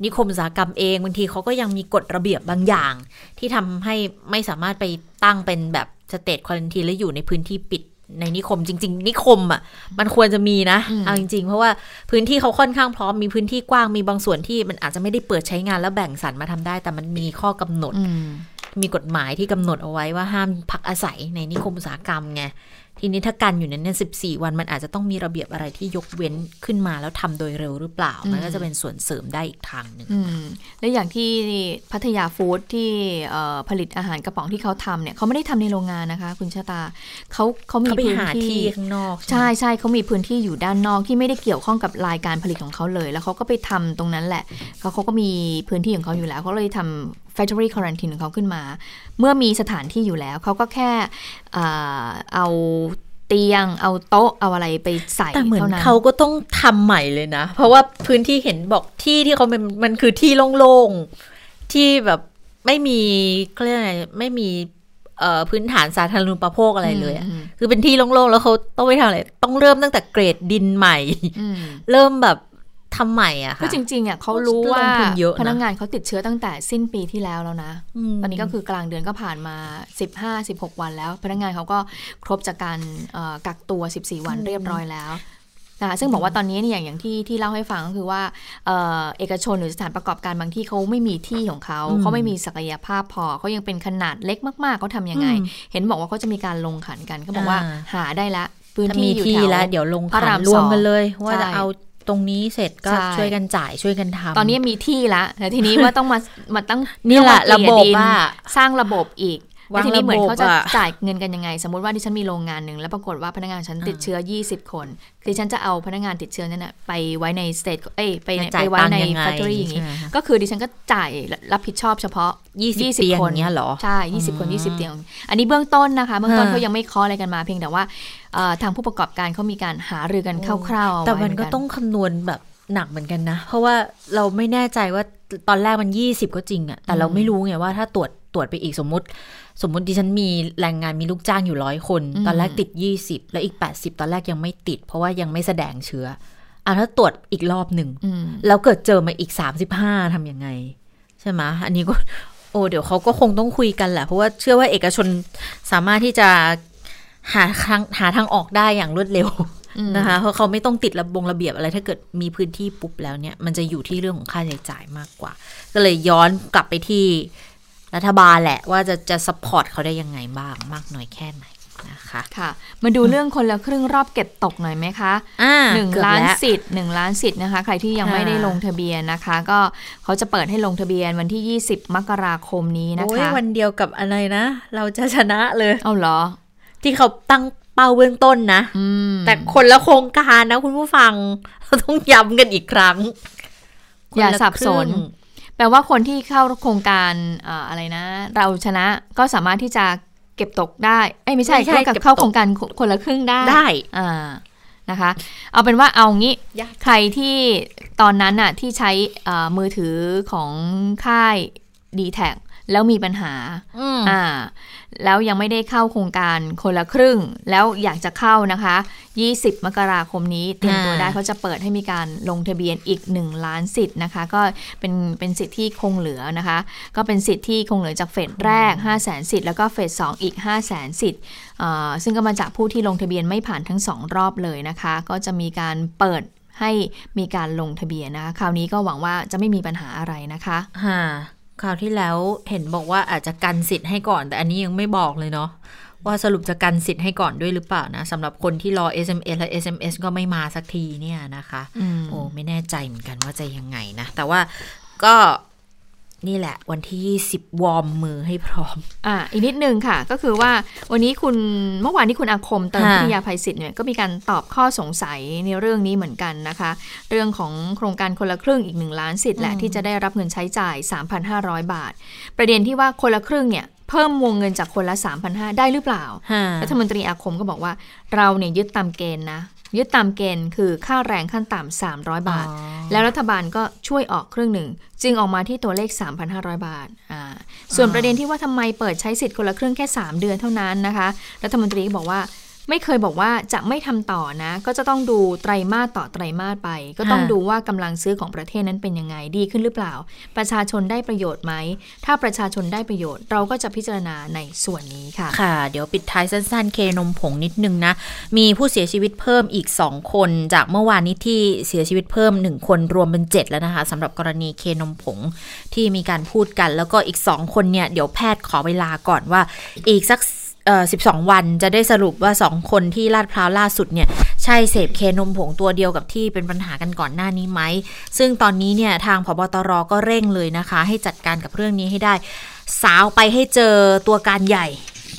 นิคมอุตสาหกรรมเองบางทีเขาก็ยังมีกฎระเบียบบางอย่าง ที่ทำให้ไม่สามารถไปตั้งเป็นแบบสเตทควอลันทีและอยู่ในพื้นที่ปิด ในนิคมจริง ๆ นิคมอะมันควรจะมีนะอืมเอาจริง ๆ เพราะว่าพื้นที่เขาค่อนข้างพร้อมมีพื้นที่กว้างมีบางส่วนที่มันอาจจะไม่ได้เปิดใช้งานแล้วแบ่งสรรมาทำได้ แต่มันมีข้อกำหนดอืมมีกฎหมายที่กำหนดเอาไว้ว่าห้ามพักอาศัยในนิคมอุตสาหกรรมไง ทีนี้ถ้ากันอยู่ในนั้น14วันมันอาจจะต้องมีระเบียบอะไรที่ยกเว้นขึ้นมาแล้วทำโดยเร็วหรือเปล่าอืมมันก็จะเป็นส่วนเสริมได้อีกทางหนึ่งอืมและอย่างที่พัทยาฟู้ดที่เอ่อผลิตอาหารกระป๋องที่เขาทำเนี่ยเขาไม่ได้ทำในโรงงานนะคะ คุณชะตาเขาเขามีเขาไปพื้นหาที่ที่ข้างนอก ใช่ไหมใช่เขามีพื้นที่อยู่ด้านนอกที่ไม่ได้เกี่ยวข้องกับรายการผลิตของเขาเลย แล้วเขาก็ไปทำตรงนั้นแหละเขาเขาก็มีพื้นที่ของเขาอยู่แล้วเขาเลยทำ factory quarantine ของเขาขึ้นมา เมื่อมีสถานที่อยู่แล้ว เขาก็แค่อ่าเอาเตียง เอาโต๊ะ เอาอะไรไปใส่แต่เหมือนเท่านั้นเขาก็ต้องทำใหม่เลยนะ เพราะว่าพื้นที่เห็นบอกที่ที่เขาเป็นมันคือที่โล่งๆ ที่แบบไม่มีเขาเรียกอะไรไม่มีเอ่อพื้นฐานสาธารณูปโภคอะไรเลยอะอืมคือเป็นที่โล่งๆ แล้วเขาต้องไปทำอะไร ต้องเริ่มตั้งแต่เกรดดินใหม่อืมเริ่มแบบ ทำใหม่อะก็ค่ะจริงๆอะเขารู้ก็ลงว่าทุนเยอะนะพนักงานเขาติดเชื้อตั้งแต่สิ้นปีที่แล้วแล้วนะมตอนนี้ก็คือกลางเดือนก็ผ่านมา 15-16 วันแล้ว พนักงานเขาก็ครบจากการเอ่อกักตัว 14 วันเรียบร้อยแล้วนะคะซึ่งบอกว่าตอนนี้เนี่ยอย่างอย่างที่ที่เล่าให้ฟังก็คือว่าเอ่อเอกชนหรือสถานประกอบการบางที่เขาไม่มีที่ของเขาอืมเขาไม่มีศักยภาพพอเขายังเป็นขนาดเล็กมากๆเขาทำยังไงอืมเห็นบอกว่าเขาจะมีการลงขันกันเขาบอกว่าอ่าหาได้ละพื้นถ้าที่มีอยู่ที่แถวแล้วเดี๋ยวลงพระขัรานมรวมสองกันเลย ว่าใช่จะเอา ตรงนี้เสร็จก็ใช่ช่วยกันจ่ายช่วยกันทำตอนนี้มีที่ละแต่ทีนี้ว่าต้องมามาตั้งนี่แหละต้ระองบมาบเกลี่ยดินว่าสร้างระบบอีก วางแล้วทีนี้เหมือนเขาจะระบบอะจ่ายเงินกันยังไง สมมติว่าดิฉันมีโรงงานหนึ่งแล้วปรากฏว่าพนักงานฉันติดเชื้อ 20 คนดิฉันจะเอาพนักงานติดเชื้อนั้นนะไปไว้ในสเตทเอ้ยไปจะไปจ่ายไว้ตังค์ในยังไงแฟคทอรี่อย่างนี้ใช่ไหมคะก็คือดิฉันก็จ่ายรับผิดชอบเฉพาะยี่สิบ20เตียงคนอย่างเงี้ยเหรอใช่ 20 คน 20 เตียง อันนี้เบื้องต้นนะคะ เบื้องต้นฮะเขายังไม่เคาะอะไรกันมาเพียงแต่ว่าเอ่อทางผู้ประกอบการเขามีการหารือกันคร่าวๆเอาไว้แต่มันเหก็อต้องคำนวณแบบหนักเหมือนกันนะ เพราะว่าเราไม่แน่ใจว่าตอนแรกมัน 20 ก็จริงอะแต่เราไม่รู้ไงว่าถ้าตรวจตรวจไปอีกสมมติ สมมติดิฉันมีแรงงานมีลูกจ้างอยู่ร้อยคนอืมตอนแรกติด 20 แล้วอีก 80 ตอนแรกยังไม่ติด เพราะว่ายังไม่แสดงเชื้ออะถ้าตรวจอีกรอบหนึ่งอืมแล้วเกิดเจอมาอีก 35ทำยังไง ใช่ไหมอันนี้ก็โอ้เดี๋ยวเขาก็คงต้องคุยกันแหละ เพราะว่าเชื่อว่าเอกชนสามารถที่จะหาทางหาทางออกได้อย่างรวดเร็วอืมนะคะเพราะเขาไม่ต้องติดระบงระเบียบอะไร ถ้าเกิดมีพื้นที่ปุ๊บแล้วเนี่ย มันจะอยู่ที่เรื่องของค่าใช้จ่ายมากกว่า ก็เลยย้อนกลับไปที่ รัฐบาลแหละว่าจะจะสปอร์ตเขาได้ยังไงบ้างมากน้อยแค่ไหนนะคะค่ะ มาดูเรื่องคนละครึ่งรอบเก็บตกหน่อยไหมคะอ่าหนึ่งเกือบล้านแล้วสิทธิ์หนึ่งล้านสิทธิ์นะคะ ใครที่ยังค่ะไม่ได้ลงทะเบียนนะคะ ก็เขาจะเปิดให้ลงทะเบียนวันที่ 20 มกราคมนี้นะโอ้ยคะวันเดียวกับอะไรนะ เราจะชนะเลยเอาเหรอ ที่เขาตั้งเป้าเบื้องต้นนะอืมแต่คนละโครงการนะคุณผู้ฟังเราต้องย้ำกันอีกครั้ง อย่าคนละสับสนครึ่ง แปลว่าคนที่เข้าโครงการเอ่ออะไรนะ เราชนะก็สามารถที่จะเก็บตกได้เอ้ยไม่ใช่ไม่ใช่เข้ากับเก็บตกเข้าโครงการคนละครึ่งได้ได้อ่านะคะ เอาเป็นว่าเอางี้ยากใครที่ตอนนั้นน่ะที่ใช้เอ่อมือถือของค่าย d t แท แล้วมีปัญหาอืมอ่า แล้วยังไม่ได้เข้าโครงการคนละครึ่ง แล้วอยากจะเข้านะคะ 20 มกราคมนี้เตรียมตัวอ่าได้เขาจะเปิดให้มีการลงทะเบียนอีก 1 ล้านสิทธิ์นะคะ ก็เป็นเป็นสิทธิ์ที่คงเหลือนะคะ ก็เป็นสิทธิ์ที่คงเหลือจากเฟสแรก 5 0 0 0 0 0สิทธิ์แล้วก็เฟส2อีก 5 0 0 0 0 0สิทธิ์อ่าซึ่งก็มาจากผู้ที่ลงทะเบียนไม่ผ่านทั้ง 2 รอบเลยนะคะ ก็จะมีการเปิดให้มีการลงทะเบียนนะคะ คราวนี้ก็หวังว่าจะไม่มีปัญหาอะไรนะคะ ค่ะคราวที่แล้วเห็นบอกว่าอาจจะกันสิทธิ์ให้ก่อน แต่อันนี้ยังไม่บอกเลยเนาะว่าสรุปจะกันสิทธิ์ให้ก่อนด้วยหรือเปล่านะสำหรับคนที่รอ SMS และ SMS ก็ไม่มาสักทีเนี่ยนะคะอืมโอ้ไม่แน่ใจเหมือนกันว่าจะยังไงนะ แต่ว่าก็ นี่แหละ วันที่20วอร์มมือให้พร้อม อ่าอีกนิดนึงค่ะ ก็คือว่าวันนี้คุณเมื่อวานที่คุณอาคมเติมค่ะพิทยาภัยศิษย์เนี่ยก็มีการตอบข้อสงสัยในเรื่องนี้เหมือนกันนะคะ เรื่องของโครงการคนละครึ่งอีกหนึ่งล้านสิทธิ์แหละที่จะได้รับเงินใช้จ่าย 3,500 บาท ประเด็นที่ว่าคนละครึ่งเนี่ยเพิ่มวงเงินจากคนละ 3,500 ได้หรือเปล่าฮะรัฐมนตรีอาคมก็บอกว่าเราเนี่ยยึดตามเกณฑ์นะ ยึดตามเกณฑ์คือค่าแรงขั้นต่ำ300 บาทอ๋อแล้วรัฐบาลก็ช่วยออกครึ่งหนึ่ง จึงออกมาที่ตัวเลข 3,500 บาทอ่าส่วนประเด็นที่ว่าทำไมเปิดใช้สิทธิ์คนละครึ่งแค่ 3 เดือนเท่านั้นนะคะ รัฐมนตรีก็บอกว่า ไม่เคยบอกว่าจะไม่ทำต่อนะ ก็จะต้องดูไตรมาสต่อไตรมาสไป ก็ต้องค่ะดูว่ากำลังซื้อของประเทศนั้นเป็นยังไงดีขึ้นหรือเปล่า ประชาชนได้ประโยชน์ไหม ถ้าประชาชนได้ประโยชน์ เราก็จะพิจารณาในส่วนนี้ค่ะ ค่ะ เดี๋ยวปิดท้ายสั้นๆ เคนมผงนิดนึงนะ มีผู้เสียชีวิตเพิ่มอีก 2 คน จากเมื่อวานนี้ที่เสียชีวิตเพิ่ม 1 คนรวมเป็น 7 แล้วนะคะสำหรับกรณีเคนมผงที่มีการพูดกัน แล้วก็อีก 2 คนเนี่ยเดี๋ยวแพทย์ขอเวลาก่อนว่าอีกสัก เอ่อ12วันจะได้สรุปว่า2คนที่ลาดพร้าวล่าสุดเนี่ย ใช่เสพเคนมผงตัวเดียวกับที่เป็นปัญหากันก่อนหน้านี้ไหม ซึ่งตอนนี้เนี่ยทางพบตรก็เร่งเลยนะคะ ให้จัดการกับเรื่องนี้ให้ได้ สาวไปให้เจอตัวการใหญ่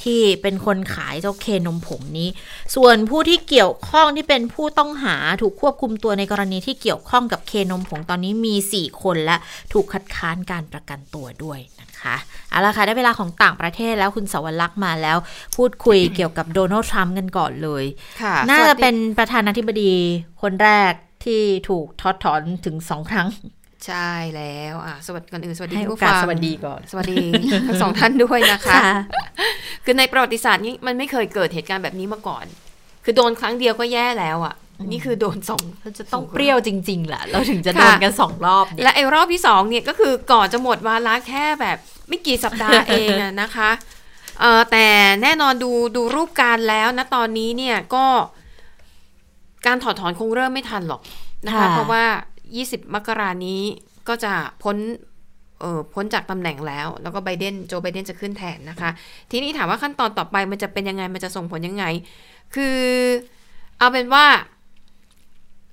ที่เป็นคนขายเจ้าเคนมผงนี้ ส่วนผู้ที่เกี่ยวข้องที่เป็นผู้ต้องหาถูกควบคุมตัวในกรณีที่เกี่ยวข้องกับเคนมผงตอนนี้มี 4 คนและถูกคัดค้านการประกันตัวด้วยนะ คะเอาละค่ะได้เวลาของต่างประเทศแล้วคุณสวรักษ์มาแล้ว พูดคุยเกี่ยวกับโดนัลด์ทรัมป์กันก่อนเลยค่ะน่าสวัจะสดีเป็นประธานาธิบดีคนแรกที่ถูกทอดถอนถึงสองครั้งใช่แล้วอะสวัสดีก่อนอื่นสวัสดีให้โอผู้กาสฟังสวัสดีก่อน สวัสดีทั้งสองท่านด้วยนะคะค่ะคือในประวัติศาสตร์นี้มันไม่เคยเกิดเหตุการณ์แบบนี้มาก่อน คือโดนครั้งเดียวก็แย่แล้วอะ นี่คือโดนสองจะต้องเปรี้ยวจริงๆแหละเราถึงจะโดนกันสองรอบเนี่ยและไอ้รอบที่สองเนี่ยก็คือก่อนจะหมดวาระแค่แบบ ไม่กี่สัปดาห์เองอะนะคะเออแต่แน่นอนดูดูรูปการแล้วนะตอนนี้เนี่ยก็การถอดถอนคงเริ่มไม่ทันหรอกนะคะค่ะเพราะว่า 20 มกรานี้ก็จะพ้นเออพ้นจากตำแหน่งแล้ว แล้วก็ไบเดนโจไบเดนจะขึ้นแทนนะคะ ทีนี้ถามว่าขั้นตอนต่อไปมันจะเป็นยังไง มันจะส่งผลยังไง คือเอาเป็นว่า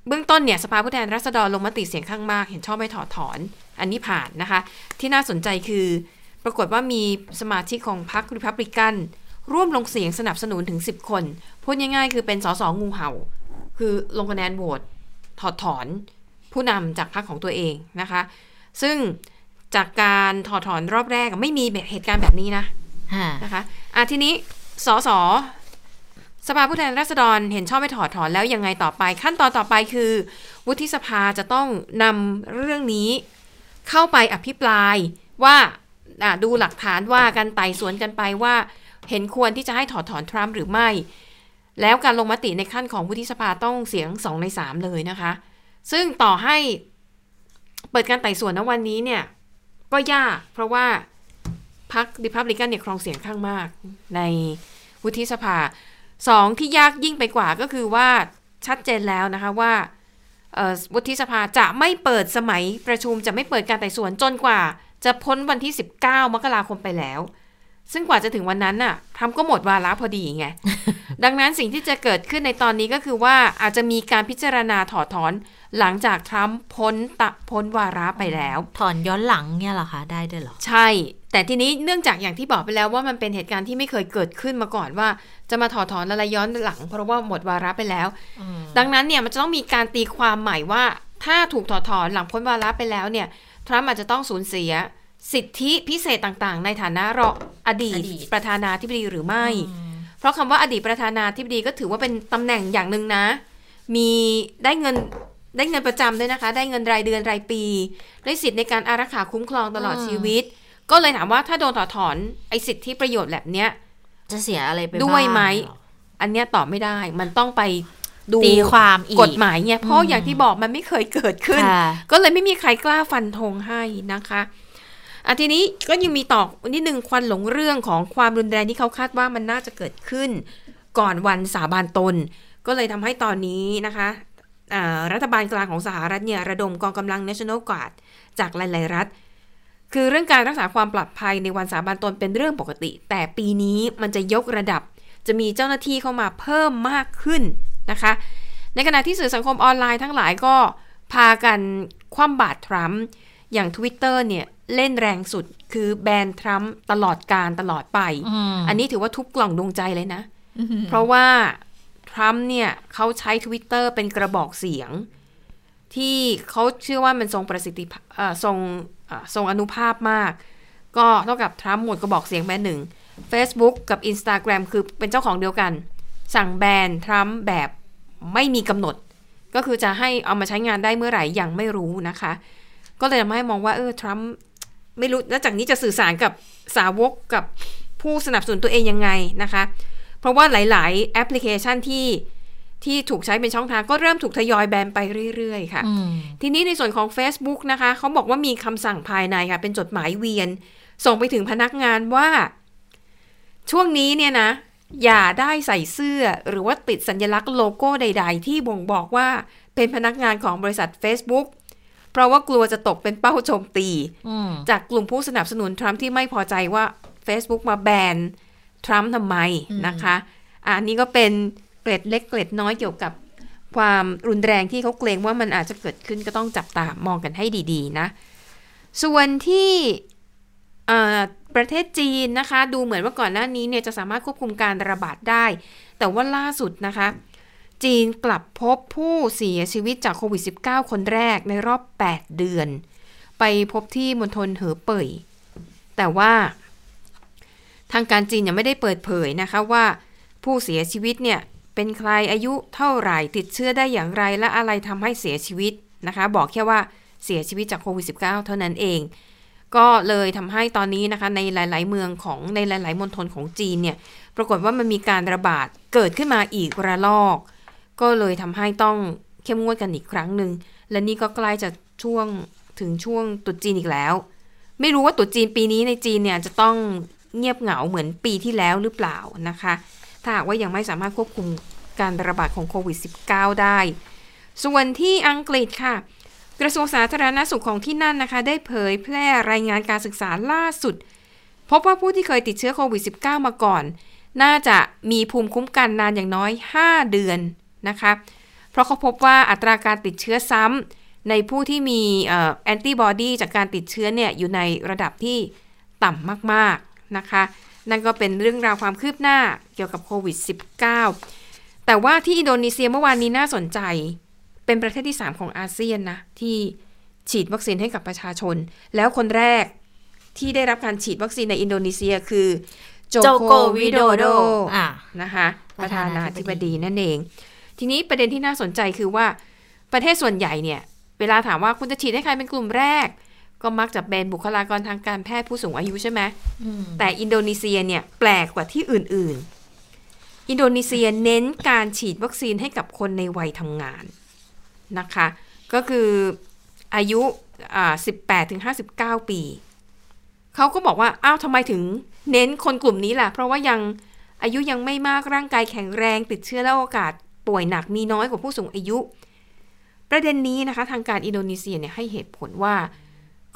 เบื้องต้นเนี่ยสภาผู้แทนราษฎรลงมติเสียงข้างมาก เห็นชอบไม่ถอดถอน อันนี้ผ่านนะคะ ที่น่าสนใจคือ ปรากฏว่ามีสมาชิกของพรรคริพับลิกัน ร่วมลงเสียงสนับสนุนถึง 10 คน พูดง่ายๆ คือเป็นสสงูเห่า คือลงคะแนนโหวตถอดถอนผู้นำจากพรรคของตัวเองนะคะ ซึ่งจากการถอดถอนรอบแรกอะไม่มีเหตุการณ์แบบนี้นะค่ะนะคะอะทีนี้สสสภาผู้แทนราษฎรเห็นชอบไม่ถอดถอนแล้วยังไงต่อไป ขั้นตอนต่อไปคือ วุฒิสภาจะต้องนำเรื่องนี้เข้าไปอภิปรายว่าอะ ดูหลักฐานว่ากันไต่สวนกันไปว่า เห็นควรที่จะให้ถอดถอนทรัมป์หรือไม่ แล้วการลงมติในขั้นของวุฒิสภาต้องเสียงสองในสามเลยนะคะ ซึ่งต่อให้เปิดการไต่สวนณวันนี้เนี่ยก็ยากเพราะว่าพรรคริพับลิกันเนี่ยครองเสียงข้างมากในวุฒิสภาสองที่ยากยิ่งไปกว่าก็คือว่าชัดเจนแล้วนะคะว่าวุฒิสภาจะไม่เปิดสมัยประชุมจะไม่เปิดการไต่สวนจนกว่า จะพ้นวันที่ 19 มกราคมไปแล้ว ซึ่งกว่าจะถึงวันนั้นน่ะทำก็หมดวาระพอดีไง ดังนั้นสิ่งที่จะเกิดขึ้นในตอนนี้ก็คือว่าอาจจะมีการพิจารณาถอดถอนหลังจากทรัมป์พ้นตะพ้นวาระไปแล้ว ถอนย้อนหลังเนี่ยเหรอคะได้ด้วยเหรอ ใช่ แต่ทีนี้เนื่องจากอย่างที่บอกไปแล้วว่ามันเป็นเหตุการณ์ที่ไม่เคยเกิดขึ้นมาก่อนว่า จะมาถอดถอนอะไรย้อนหลัง เพราะว่าหมดวาระไปแล้ว ดังนั้นเนี่ยมันจะต้องมีการตีความใหม่ว่า ถ้าถูกถอดถอนหลังพ้นวาระไปแล้วเนี่ย ทรัมป์อาจจะต้องสูญเสียสิทธิพิเศษต่างๆ ในฐานะรองอดีตอดีตประธานาธิบดีหรือไม่ เพราะคำว่าอดีตประธานาธิบดีก็ถือว่าเป็นตำแหน่งอย่างหนึ่งนะ มีได้เงินได้เงินประจำด้วยนะคะ ได้เงินรายเดือนรายปี ได้สิทธิ์ในการอารักขาคุ้มครองตลอดอืมชีวิต ก็เลยถามว่าถ้าโดนถอดถอนไอ้สิทธิประโยชน์แบบเนี้ย จะเสียอะไรไปด้วยไหมบ้างเหรออันเนี้ยตอบไม่ได้ มันต้องไป ดูตีความอีกกฎหมายไงเพราะอืมอย่างที่บอกมันไม่เคยเกิดขึ้นค่ะก็เลยไม่มีใครกล้าฟันธงให้นะคะอะทีนี้ก็ยังมีต่อนิดนึงควันหลงเรื่องของความรุนแรงที่เขาคาดว่ามันน่าจะเกิดขึ้น ก่อนวันสาบานตน ก็เลยทำให้ตอนนี้นะคะอ่ารัฐบาลกลางของสหรัฐเนี่ยระดมกองกำลัง National Guard จากหลาย ๆ รัฐ คือเรื่องการรักษาความปลอดภัยในวันสาบานตนเป็นเรื่องปกติ แต่ปีนี้มันจะยกระดับ จะมีเจ้าหน้าที่เข้ามาเพิ่มมากขึ้น นะคะ ในขณะที่สื่อสังคมออนไลน์ทั้งหลายก็พากันคว่ำบาตรทรัมป์อย่าง Twitter เนี่ยเล่นแรงสุดคือแบนทรัมป์ตลอดการตลอดไป อันนี้ถือว่าทุบกล่องดวงใจเลยนะ เพราะว่าทรัมป์เนี่ยเขาใช้ Twitter เป็นกระบอกเสียง ที่เขาเชื่อว่ามันทรงประสิทธิภาพเอ่อทรงเอ่อทรงอนุภาพมาก ก็เท่ากับทรัมป์หมดกระบอกเสียงแบนหนึ่ง Facebook กับ Instagram คือเป็นเจ้าของเดียวกัน สั่งแบนทรัมป์แบบ ไม่มีกำหนด ก็คือจะให้เอามาใช้งานได้เมื่อไหร่ยังไม่รู้นะคะ ก็เลยทำให้มองว่าเออทรัมป์ไม่รู้แล้วจากนี้จะสื่อสารกับสาวกกับผู้สนับสนุนตัวเองยังไงนะคะ เพราะว่าหลาย ๆ แอปพลิเคชันที่ที่ถูกใช้เป็นช่องทางก็เริ่มถูกทยอยแบนไปเรื่อย ๆ ค่ะ ทีนี้ในส่วนของ Facebook นะคะ เขาบอกว่ามีคำสั่งภายในค่ะ เป็นจดหมายเวียน ส่งไปถึงพนักงานว่า ช่วงนี้เนี่ยนะ อย่าได้ใส่เสื้อหรือว่าติดสัญลักษณ์โลโก้ใด ๆ ที่บ่งบอกว่าเป็นพนักงานของบริษัท Facebook เพราะว่ากลัวจะตกเป็นเป้าโจมตี จากกลุ่มผู้สนับสนุนทรัมป์ที่ไม่พอใจว่า Facebook มาแบนทรัมป์ทำไมนะคะอะอันนี้ก็เป็นเกร็ดเล็กเกร็ดน้อยเกี่ยวกับความรุนแรงที่เขาเกรงว่ามันอาจจะเกิดขึ้นก็ต้องจับตามองกันให้ดี ๆ นะ ส่วนที่เอ่อ ประเทศจีนนะคะ ดูเหมือนว่าก่อนหน้านี้เนี่ยจะสามารถควบคุมการระบาดได้ แต่ว่าล่าสุดนะคะ จีนกลับพบผู้เสียชีวิตจากโควิด -19 คนแรกในรอบ 8 เดือน ไปพบที่มณฑลเหอเป่ย แต่ว่าทางการจีนยังไม่ได้เปิดเผยนะคะว่าผู้เสียชีวิตเนี่ยเป็นใครอายุเท่าไหร่ติดเชื้อได้อย่างไรและอะไรทำให้เสียชีวิตนะคะ บอกแค่ว่าเสียชีวิตจากโควิด -19 เท่านั้นเอง ก็เลยทำให้ตอนนี้นะคะในหลาย ๆ เมืองของในหลาย ๆ มณฑลของจีนเนี่ย ปรากฏว่ามันมีการระบาดเกิดขึ้นมาอีกระลอก ก็เลยทำให้ต้องเข้มงวดกันอีกครั้งหนึ่ง และนี่ก็ใกล้จะช่วงถึงช่วงตุจีนอีกแล้ว ไม่รู้ว่าตุจีนปีนี้ในจีนเนี่ยจะต้องเงียบเหงาเหมือนปีที่แล้วหรือเปล่านะคะ ถ้าหากว่ายังไม่สามารถควบคุมการระบาดของโควิด -19 ได้ ส่วนที่อังกฤษค่ะ กระทรวงสาธารณสุขของที่นั่นนะคะ ได้เผยแพร่รายงานการศึกษาล่าสุด พบว่าผู้ที่เคยติดเชื้อโควิด -19 มาก่อน น่าจะมีภูมิคุ้มกันนานอย่างน้อย 5 เดือนนะคะ เพราะเขาพบว่าอัตราการติดเชื้อซ้ำในผู้ที่มีแอนติบอดีจากการติดเชื้อเนี่ยอยู่ในระดับที่ต่ำมากๆนะคะ นั่นก็เป็นเรื่องราวความคืบหน้าเกี่ยวกับโควิด -19 แต่ว่าที่อินโดนีเซียเมื่อวานนี้น่าสนใจ เป็นประเทศที่ 3 ของอาเซียนนะ ที่ฉีดวัคซีนให้กับประชาชน แล้วคนแรกที่ได้รับการฉีดวัคซีนในอินโดนีเซียคือ โจโจโกโกวิวิโดโดโดโดอะนะคะปประระธาธานานาธิธิบบดีดีนั่นเอง ทีนี้ประเด็นที่น่าสนใจคือว่าประเทศส่วนใหญ่เนี่ย เวลาถามว่าคุณจะฉีดให้ใครเป็นกลุ่มแรก ก็มักจะเป็นบุคลากรทางการแพทย์ผู้สูงอายุใช่ไหมแต่อินโดนีเซียเนี่ยแปลกกว่าที่อื่น ๆ อินโดนีเซียเน้นการฉีดวัคซีนให้กับคนในวัยทำงาน นะคะ ก็คืออายุอ่า18ถึง59ปี เขาก็บอกว่าอ้าวทำไมถึงเน้นคนกลุ่มนี้ล่ะ เพราะว่ายังอายุยังไม่มากร่างกายแข็งแรงติดเชื้อและโอกาสป่วยหนักมีน้อยกว่าผู้สูงอายุ ประเด็นนี้นะคะ ทางการอินโดนีเซียเนี่ยให้เหตุผลว่า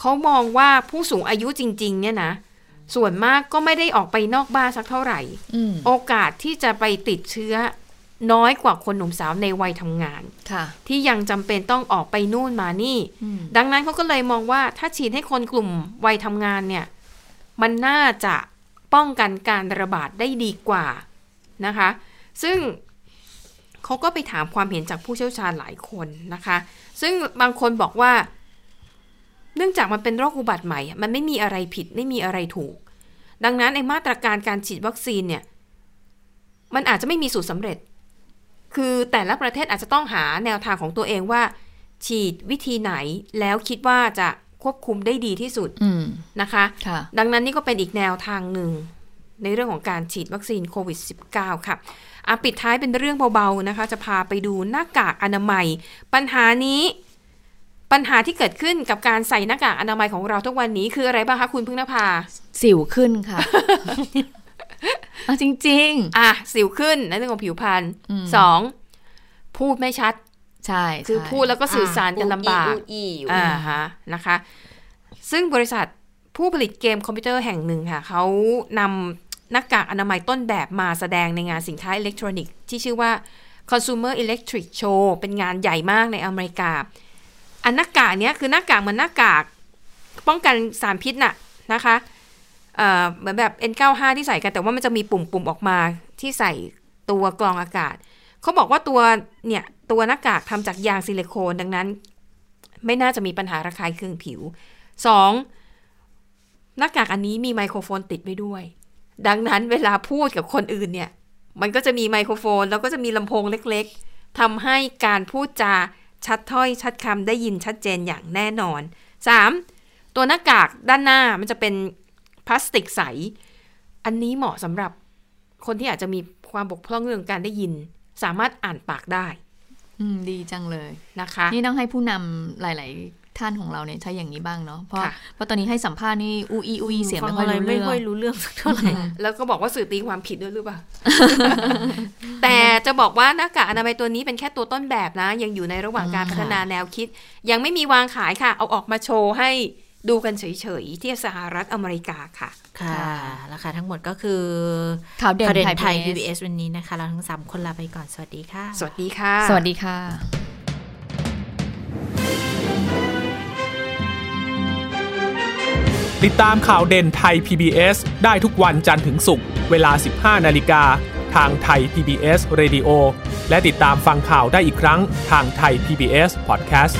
เขามองว่าผู้สูงอายุจริง ๆ เนี่ยนะส่วนมากก็ไม่ได้ออกไปนอกบ้านสักเท่าไหร่อืมโอกาสที่จะไปติดเชื้อ น้อยกว่าคนหนุ่มสาวในวัยทำงานค่ะที่ยังจำเป็นต้องออกไปนู่นมานี่อืมดังนั้นเขาก็เลยมองว่าถ้าฉีดให้คนกลุ่มวัยทำงานเนี่ย มันน่าจะป้องกันการระบาดได้ดีกว่านะคะ ซึ่งเขาก็ไปถามความเห็นจากผู้เชี่ยวชาญหลายคนนะคะ ซึ่งบางคนบอกว่า เนื่องจากมันเป็นโรคอุบัติใหม่อะมันไม่มีอะไรผิดไม่มีอะไรถูก ดังนั้นไอ้มาตรการการฉีดวัคซีนเนี่ย มันอาจจะไม่มีสูตรสำเร็จ คือแต่ละประเทศอาจจะต้องหาแนวทางของตัวเองว่า ฉีดวิธีไหนแล้วคิดว่าจะควบคุมได้ดีที่สุดอืมนะคะค่ะดังนั้นนี่ก็เป็นอีกแนวทางหนึ่ง ในเรื่องของการฉีดวัคซีนโควิด -19 ค่ะอะปิดท้ายเป็นเรื่องเบาๆนะคะ จะพาไปดูหน้ากากอนามัย ปัญหานี้ปัญหาที่เกิดขึ้นกับการใส่หน้ากากอนามัยของเราทุกวันนี้คืออะไรบ้างคะคุณพึ่งนภา สิวขึ้นค่ะ เอาจริงอะ สิวขึ้นในเรื่องของผิวพรรณอืมสอง พูดไม่ชัดๆใช่ คือใช่พูดแล้วก็สื่อสารกันลำบากอูอีอูอีอยู่อ่าฮะนะคะ ซึ่งบริษัทผู้ผลิตเกมคอมพิวเตอร์แห่งหนึ่งค่ะ เขานำหน้ากากอนามัยต้นแบบมาแสดงในงานสินค้าอิเล็กทรอนิกส์ที่ชื่อว่า Consumer Electric Show เป็นงานใหญ่มากในอเมริกา อันหน้ากากเนี้ยคือหน้ากากเหมือนหน้ากาก ป้องกันสารพิษน่ะนะคะ เหมือนแบบ N95 ที่ใส่กันแต่ว่ามันจะมีปุ่มๆออกมาที่ใส่ตัวกรองอากาศ เขาบอกว่าตัวเนี่ยตัวหน้ากากทำจากยางซิลิโคนดังนั้น ไม่น่าจะมีปัญหาระคายเคืองผิวสองหน้ากากอันนี้มีไมโครโฟนติดไว้ด้วย ดังนั้นเวลาพูดกับคนอื่นเนี่ย มันก็จะมีไมโครโฟน แล้วก็จะมีลำโพงเล็กๆทำให้การพูดจาชัดถ้อยชัดคำได้ยินชัดเจนอย่างแน่นอน 3. ตัวหน้ากากด้านหน้ามันจะเป็น พลาสติกใส อันนี้เหมาะสำหรับคนที่อาจจะมีความบกพร่องเรื่องการได้ยิน สามารถอ่านปากได้ อืม ดีจังเลยนะคะ นี่ต้องให้ผู้นำหลาย ๆ ท่านของเราเนี่ยใช้อย่างนี้บ้างเนาะเพราะค่ะเพราะตอนนี้ให้สัมภาษณ์นี่อูอีอูอีเสียงฟัไม่งค่อยอะไรรู้ไม่เรื่องค่อยรู้เรื่องสักเท่าไหร่แล้วก็บอกว่าสื่อตีความผิดด้วยหรือเปล่า แต่จะบอกว่าหน้ากากอนามัยตัวนี้เป็นแค่ตัวต้นแบบนะ ยังอยู่ในระหว่างการอืมพัฒนาแนวคิด ยังไม่มีวางขายค่ะ เอาออกมาโชว์ให้ ดูกันเฉยๆที่สหรัฐอเมริกาค่ะ ค่ะแล้วค่ะ ทั้งหมดก็คือ ข่าวเด่นข่าวเด่นไทไทยย PBS PBS วันนี้นะคะ เราทั้งสามคนลาไปก่อน สวัสดีค่ะ สวัสดีค่ะ สวัสดีค่ะ ติดตามข่าวเด่นไทย PBS ได้ทุกวันจันทร์ถึงศุกร์เวลา 15 นาฬิกา ทางไทย PBS Radio และติดตามฟังข่าวได้อีกครั้งทางไทย PBS Podcast